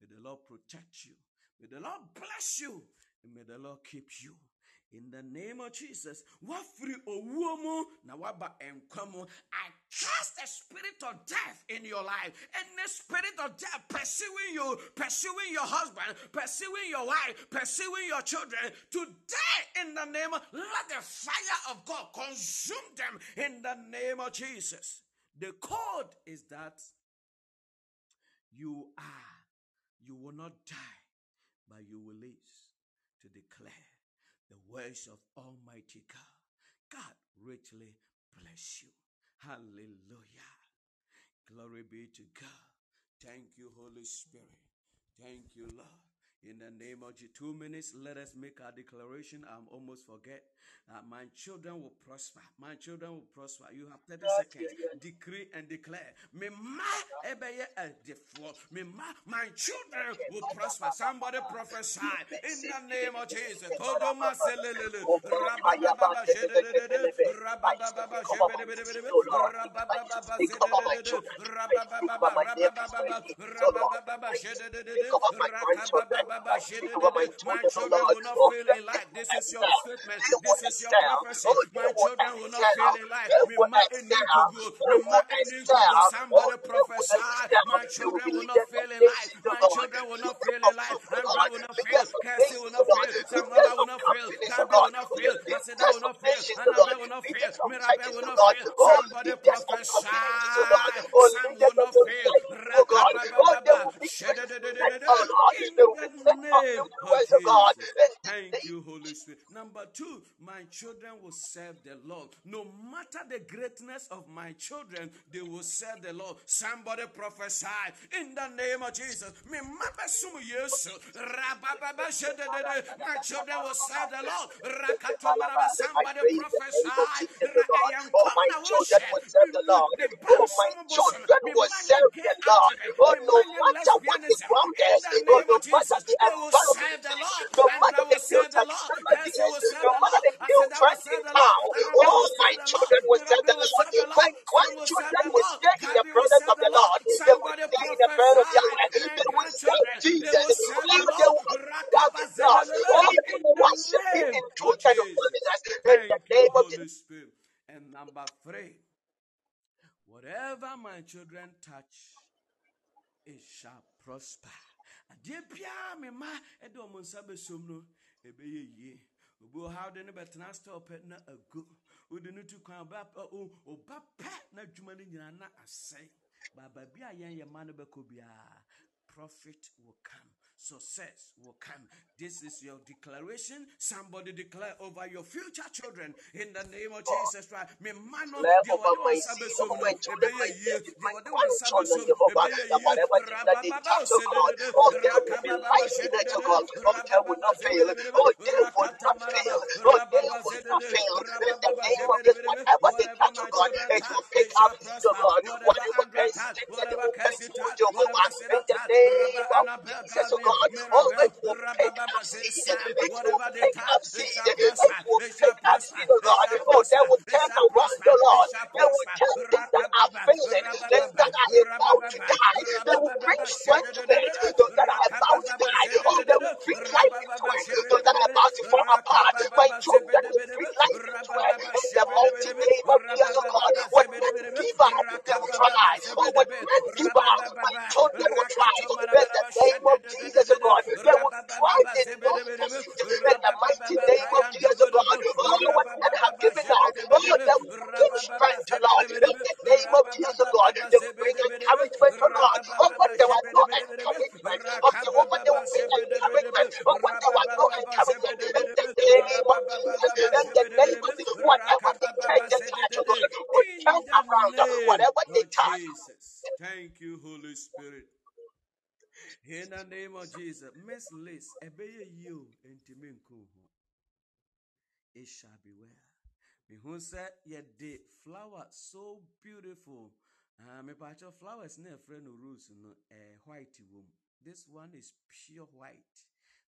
Speaker 1: May the Lord protect you. May the Lord bless you. May the Lord keep you. In the name of Jesus, wafiri owuo na waba nkwa I cast the spirit of death in your life, and the spirit of death pursuing you, pursuing your husband, pursuing your wife, pursuing your children. Today, in the name of, let the fire of God consume them in the name of Jesus. The code is that you are, you will not die, but you will live to declare the words of Almighty God. God richly bless you. Hallelujah. Glory be to God. Thank you, Holy Spirit. Thank you, Lord. In the name of Jesus, two minutes, let us make our declaration. I'm almost forget. Uh, my children will prosper. My children will prosper. You have 30 seconds. Decree and declare. Me ma ebeye. Me ma my children will prosper. Somebody prophesy in the name of Jesus. Kodoma selelele. Rabababa shededede. Rabababa shebedebedebede. Rabababa zededede. Rabababa rabababa rabababa shededede. Rakababa my children will not fail in life. This is your statement. This is your prophecy. My children will not fail in life. We might need to do something. Somebody prophesy. My children will not fail in life. My children will not fail in life. Andra will not fail. Cassie will not fail. Samuela will not fail. Gabby will not fail. Masida will not fail. Annabelle will not fail. Mirabelle will not fail. Somebody prophesy. Sam will not fail. Rakababa. In the name of Jesus. Thank you, Holy Spirit. Number two, my children will serve the Lord. No matter the greatness of my children, they will serve the Lord. Somebody prophesy in the name of Jesus. My children will serve the Lord. Somebody prophesy.
Speaker 3: Oh, my children will serve the Lord. Oh, my children will serve the Lord. Oh,
Speaker 1: oh,
Speaker 3: no matter what the
Speaker 1: lesbianism.
Speaker 3: ground
Speaker 1: In
Speaker 3: is, oh, no matter
Speaker 1: They will serve the Lord.
Speaker 3: no
Speaker 1: Andra
Speaker 3: matter
Speaker 1: will
Speaker 3: the
Speaker 1: serve the Lord.
Speaker 3: technology
Speaker 1: Cassie
Speaker 3: is,
Speaker 1: will serve the Lord.
Speaker 3: the new
Speaker 1: Asada will serve
Speaker 3: is
Speaker 1: the Lord.
Speaker 3: now.
Speaker 1: Araba will
Speaker 3: my
Speaker 1: serve the Lord.
Speaker 3: children will the
Speaker 1: will
Speaker 3: Lord.
Speaker 1: serve the
Speaker 3: My
Speaker 1: Lord. Sam will serve
Speaker 3: grandchildren
Speaker 1: the
Speaker 3: will
Speaker 1: Lord.
Speaker 3: stay in the
Speaker 1: will
Speaker 3: presence
Speaker 1: serve
Speaker 3: of
Speaker 1: the
Speaker 3: the
Speaker 1: Lord.
Speaker 3: Lord. They will
Speaker 1: Somebody
Speaker 3: the presence of
Speaker 1: prophesy. My
Speaker 3: They will serve
Speaker 1: grandchildren, they
Speaker 3: Jesus.
Speaker 1: will serve the Lord.
Speaker 3: will love
Speaker 1: Rakaba
Speaker 3: his Lord.
Speaker 1: In
Speaker 3: will
Speaker 1: the name of
Speaker 3: truth and
Speaker 1: Jesus.
Speaker 3: holiness. The
Speaker 1: Thank you,
Speaker 3: name of Jesus.
Speaker 1: Holy Spirit. And number three, whatever my children touch, it shall prosper. Adeɛ biara me mma de wɔn nsa bɛsom no, ɛbɛyɛ yie. Obi wɔ ha wode no bɛtena store pɛ na agu. Wode no tu kwan ɔba pɛ na adwuma no nyinaa na asɛe. Baaba bi a yɛn yɛ mma no bɛkɔ biara, profit will come. Success will come. This is your declaration. Somebody declare over your future children in the name of Jesus Christ. Me mano,
Speaker 3: declare
Speaker 1: deɛ
Speaker 3: over
Speaker 1: wɔde wɔn
Speaker 3: my
Speaker 1: nsa
Speaker 3: seed,
Speaker 1: bɛsom
Speaker 3: over
Speaker 1: no,
Speaker 3: my children, my
Speaker 1: ɛbɛyɛ yie.
Speaker 3: nephews,
Speaker 1: Deɛ
Speaker 3: my
Speaker 1: wɔde wɔn nsa
Speaker 3: grandchildren,
Speaker 1: bɛsom,
Speaker 3: Jehovah,
Speaker 1: ɛbɛyɛ
Speaker 3: that
Speaker 1: yie.
Speaker 3: whatever thing that they touch, oh oh, will be it, oh
Speaker 1: shededede,
Speaker 3: God, oh, they will not fail, oh, they will not fail, oh, they
Speaker 1: rababa
Speaker 3: will not fail. In the name of this, whatever they
Speaker 1: Whatever
Speaker 3: touch, oh
Speaker 1: my
Speaker 3: God, it will pick up oh
Speaker 1: prosper.
Speaker 3: God,
Speaker 1: Whatever
Speaker 3: they
Speaker 1: touch,
Speaker 3: seed, they will bring
Speaker 1: Cassie
Speaker 3: forth,
Speaker 1: touch,
Speaker 3: Jehovah, in the name of Jesus, oh God, oh,
Speaker 1: Mirabel,
Speaker 3: it will pick up
Speaker 1: Rabababa
Speaker 3: seed,
Speaker 1: Sam,
Speaker 3: it will
Speaker 1: whatever they
Speaker 3: pick up
Speaker 1: touch, it
Speaker 3: seed,
Speaker 1: shall
Speaker 3: it
Speaker 1: prosper,
Speaker 3: will
Speaker 1: it shall
Speaker 3: pick up
Speaker 1: prosper,
Speaker 3: seed, oh
Speaker 1: it
Speaker 3: God,
Speaker 1: shall
Speaker 3: oh, they
Speaker 1: prosper,
Speaker 3: will
Speaker 1: it
Speaker 3: turn
Speaker 1: shall
Speaker 3: around,
Speaker 1: prosper,
Speaker 3: oh
Speaker 1: it
Speaker 3: Lord,
Speaker 1: shall
Speaker 3: they will
Speaker 1: prosper.
Speaker 3: turn things that are
Speaker 1: Rakababa,
Speaker 3: failing, things
Speaker 1: rabababa,
Speaker 3: that are about to
Speaker 1: rabababa,
Speaker 3: die, they will bring
Speaker 1: rabababa,
Speaker 3: strength to it,
Speaker 1: shedededede,
Speaker 3: those that are about to
Speaker 1: rakababa,
Speaker 3: die, oh, they
Speaker 1: zedededede,
Speaker 3: will bring life into
Speaker 1: rabababa,
Speaker 3: it, those that are
Speaker 1: shebedebedebe,
Speaker 3: about to fall apart, my
Speaker 1: rakababa,
Speaker 3: children will
Speaker 1: zebedebedebe,
Speaker 3: bring life into it,
Speaker 1: rabababa,
Speaker 3: in the mighty
Speaker 1: shebedebedebe,
Speaker 3: name of Jesus, oh God,
Speaker 1: rabababa,
Speaker 3: when men
Speaker 1: zebedebedebe,
Speaker 3: give up, they will
Speaker 1: rakababa,
Speaker 3: fly, oh, when
Speaker 1: zebedebe,
Speaker 3: men give up, my
Speaker 1: rabababa,
Speaker 3: children will fly, in the
Speaker 1: rakatomarababa,
Speaker 3: name of Jesus, oh
Speaker 1: shededededede,
Speaker 3: God, they will thrive
Speaker 1: rabababa,
Speaker 3: in no
Speaker 1: zebedebedebe,
Speaker 3: seed, in the mighty
Speaker 1: rabababa,
Speaker 3: name of Jesus, oh God,
Speaker 1: kayantobodobo,
Speaker 3: oh, when men have
Speaker 1: rabababa,
Speaker 3: given up, oh,
Speaker 1: zebedebedebe,
Speaker 3: they will give
Speaker 1: rabababa,
Speaker 3: strength, oh Lord, in
Speaker 1: zebedebedebe,
Speaker 3: the name of Jesus, oh God,
Speaker 1: rabababa,
Speaker 3: they will bring
Speaker 1: zebedebedebe,
Speaker 3: encouragement, oh God, oh, when
Speaker 1: rabababa,
Speaker 3: there was no
Speaker 1: zebedebedebe,
Speaker 3: encouragement of Jehovah, they
Speaker 1: rakababa,
Speaker 3: will bring
Speaker 1: zebedebedebe,
Speaker 3: encouragement, oh, when there was no
Speaker 1: rabababa,
Speaker 3: encouragement, in the
Speaker 1: zebedebedebe,
Speaker 3: name of Jesus,
Speaker 1: rabababa,
Speaker 3: in the name
Speaker 1: zebedebedebe,
Speaker 3: of Jesus, whatever they turn
Speaker 1: rakababa,
Speaker 3: the touch, oh
Speaker 1: zedede.
Speaker 3: God, will turn
Speaker 1: In the
Speaker 3: around,
Speaker 1: name
Speaker 3: whatever they
Speaker 1: of
Speaker 3: touch,
Speaker 1: Jesus. Thank you, Holy Spirit. In the name of Jesus. Miss Liz, ebeye you ntimi nko ho. It shall be well. Me who said ye de flower so beautiful. Uh, me pacho flowers na friend no rose no eh, white wom. This one is pure white.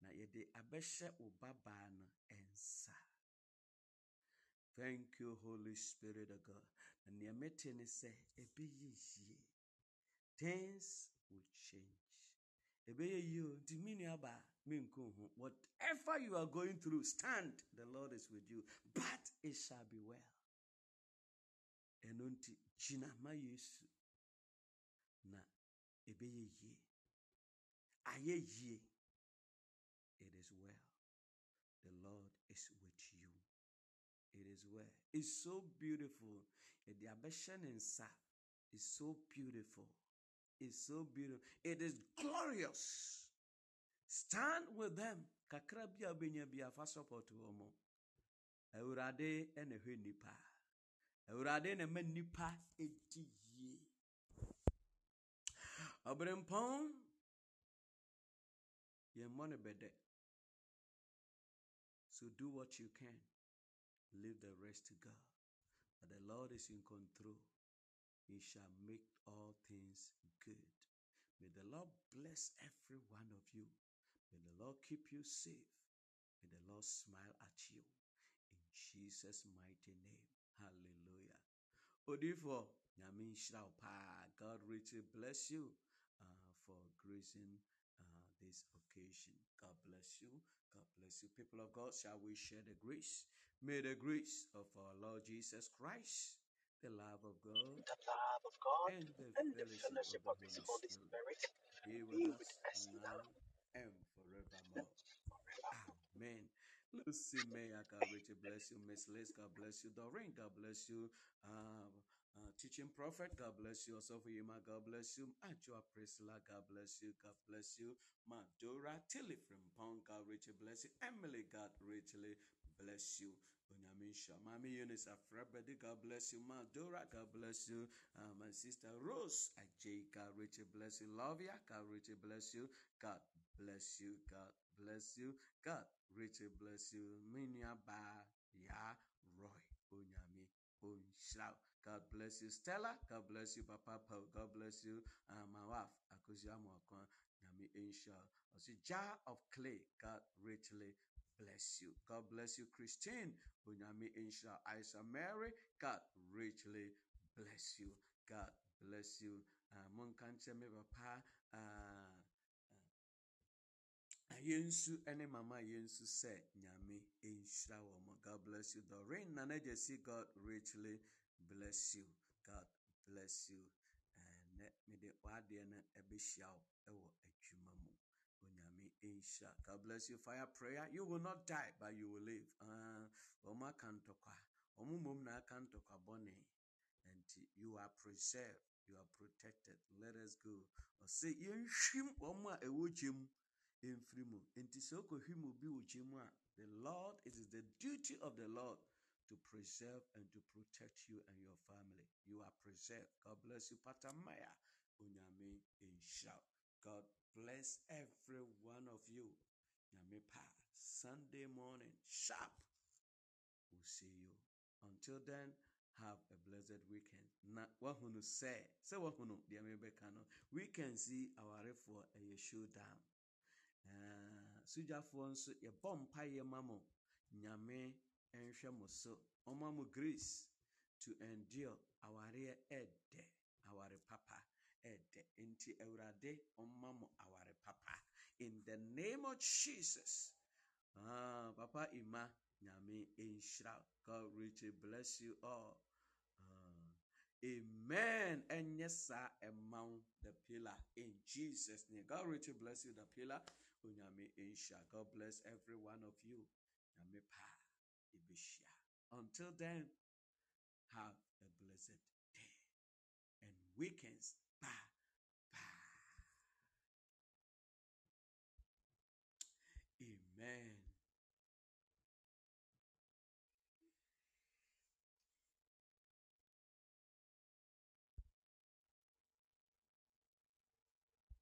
Speaker 1: Na ye de abeshe obaba no ensa. Thank you, Holy Spirit of God. And the meeting say, ebeye ye. Things will change. Ebeye ye o, nti mi nua ba me. Whatever you are going through, stand. The Lord is with you. But it shall be well. Ɛno nti gyina ma Yesu na ebeye yie. Ayɛ yie. It is well. The Lord is with you. It is well. It's so beautiful. Ɛde abɛhyɛ ne nsa. It's so beautiful. It's so beautiful. It is glorious. Stand with them. Kakra bi a wobɛnya bi afa support wɔn mo. Awurade na ɛhwɛ nipa. Awurade na ɛma nipa edi yie. Ɔberempɔn yɛmmɔ no bɛdɛ. So do what you can. Leave the rest to God. But the Lord is in control. He shall make all things good. May the Lord bless every one of you. May the Lord keep you safe. May the Lord smile at you. In Jesus' mighty name. Hallelujah. Odifo, nhyira wo. God richly bless you uh, for gracing uh, this occasion. God bless you. God bless you. People of God, shall we share the grace? May the grace of our Lord Jesus Christ, the love of God,
Speaker 3: the love of God,
Speaker 1: and the
Speaker 3: and the
Speaker 1: fellowship of the
Speaker 3: of His
Speaker 1: Holy
Speaker 3: Holy
Speaker 1: Spirit
Speaker 3: Spirit
Speaker 1: be with
Speaker 3: be
Speaker 1: us
Speaker 3: with us now
Speaker 1: now and forevermore.
Speaker 3: forever.
Speaker 1: Amen. Lucy May, I God richly bless you. Miss Liz, God bless you. Doreen, God bless you. Um, Uh, teaching prophet, God bless you. Also for you, my God bless you. Ajua Priscilla, God bless you. God bless you. Madura Tilly from Pong, God richly bless you. Emily, God richly bless you. Onyamisha, Mami Eunice Afrabedi, God bless you. Madora, God bless you. Uh, my sister Rose Ajay, God richly bless you. Love Lovia, God richly bless you. God bless you. God bless you. God richly bless you. Minya Ba Ya Roy Onyami Onshra. God bless you. Stella, God bless you. Papa Paul, God bless you. Uh, my wife, Akuzia Mwakwa, Nyami Insha. Also, jar of clay, God richly bless you. God bless you, Christine. Unyami Insha. Isa Mary, God richly bless you. God bless you. Uh, Munkanche me papa. Uh, yɛnsu ne mama yɛnsu sɛ nyame nhyira wɔ mo god bless you doreen nana gyesi god richly bless you god bless you ɛnɛ mede w'adeɛ no ɛbɛhyia wo ɛwɔ adwuma nhyira god bless you. Fire prayer. You will not die but you will live. Uh, wɔn aka ntɔkwa na aka ntɔkwa bɔne nti you are preserved. You are protected. Let us go. Ɔsɛ yɛnhwim wɔn a ɛwɔ gye mu mfiri mu nti sɛ wokɔhwim obi wɔ gye mu a the lord it is the duty of the lord to preserve and to protect you and your family. You are preserved. God bless you patamaya onyame nhyira god bless every one of you. Nyame pa sunday morning sharp we'll see you. Until then have a blessed weekend. Na wahunu sɛ sɛ wahunu deɛ mebɛka no weekend si awarefoɔ ɛyɛ showdown sogyafoɔ nso yɛbɔ mpaeɛ ma mo nyame nhwɛ so ɔma grace to endure awareɛ ɛdɛ aware papa ɛdɛ. Nti awurade mo aware papa. In the name of jesus. Ah, papa ima nyame nhyira god richly bless you all. Ah, amen. Ɛnyɛ saa ɛma the pillar. In jesus name. God richly bless you the pillar. Onyame nhyira god bless every one of you. Nyame paa ɛbɛhyia until then have a blessed day. And weekends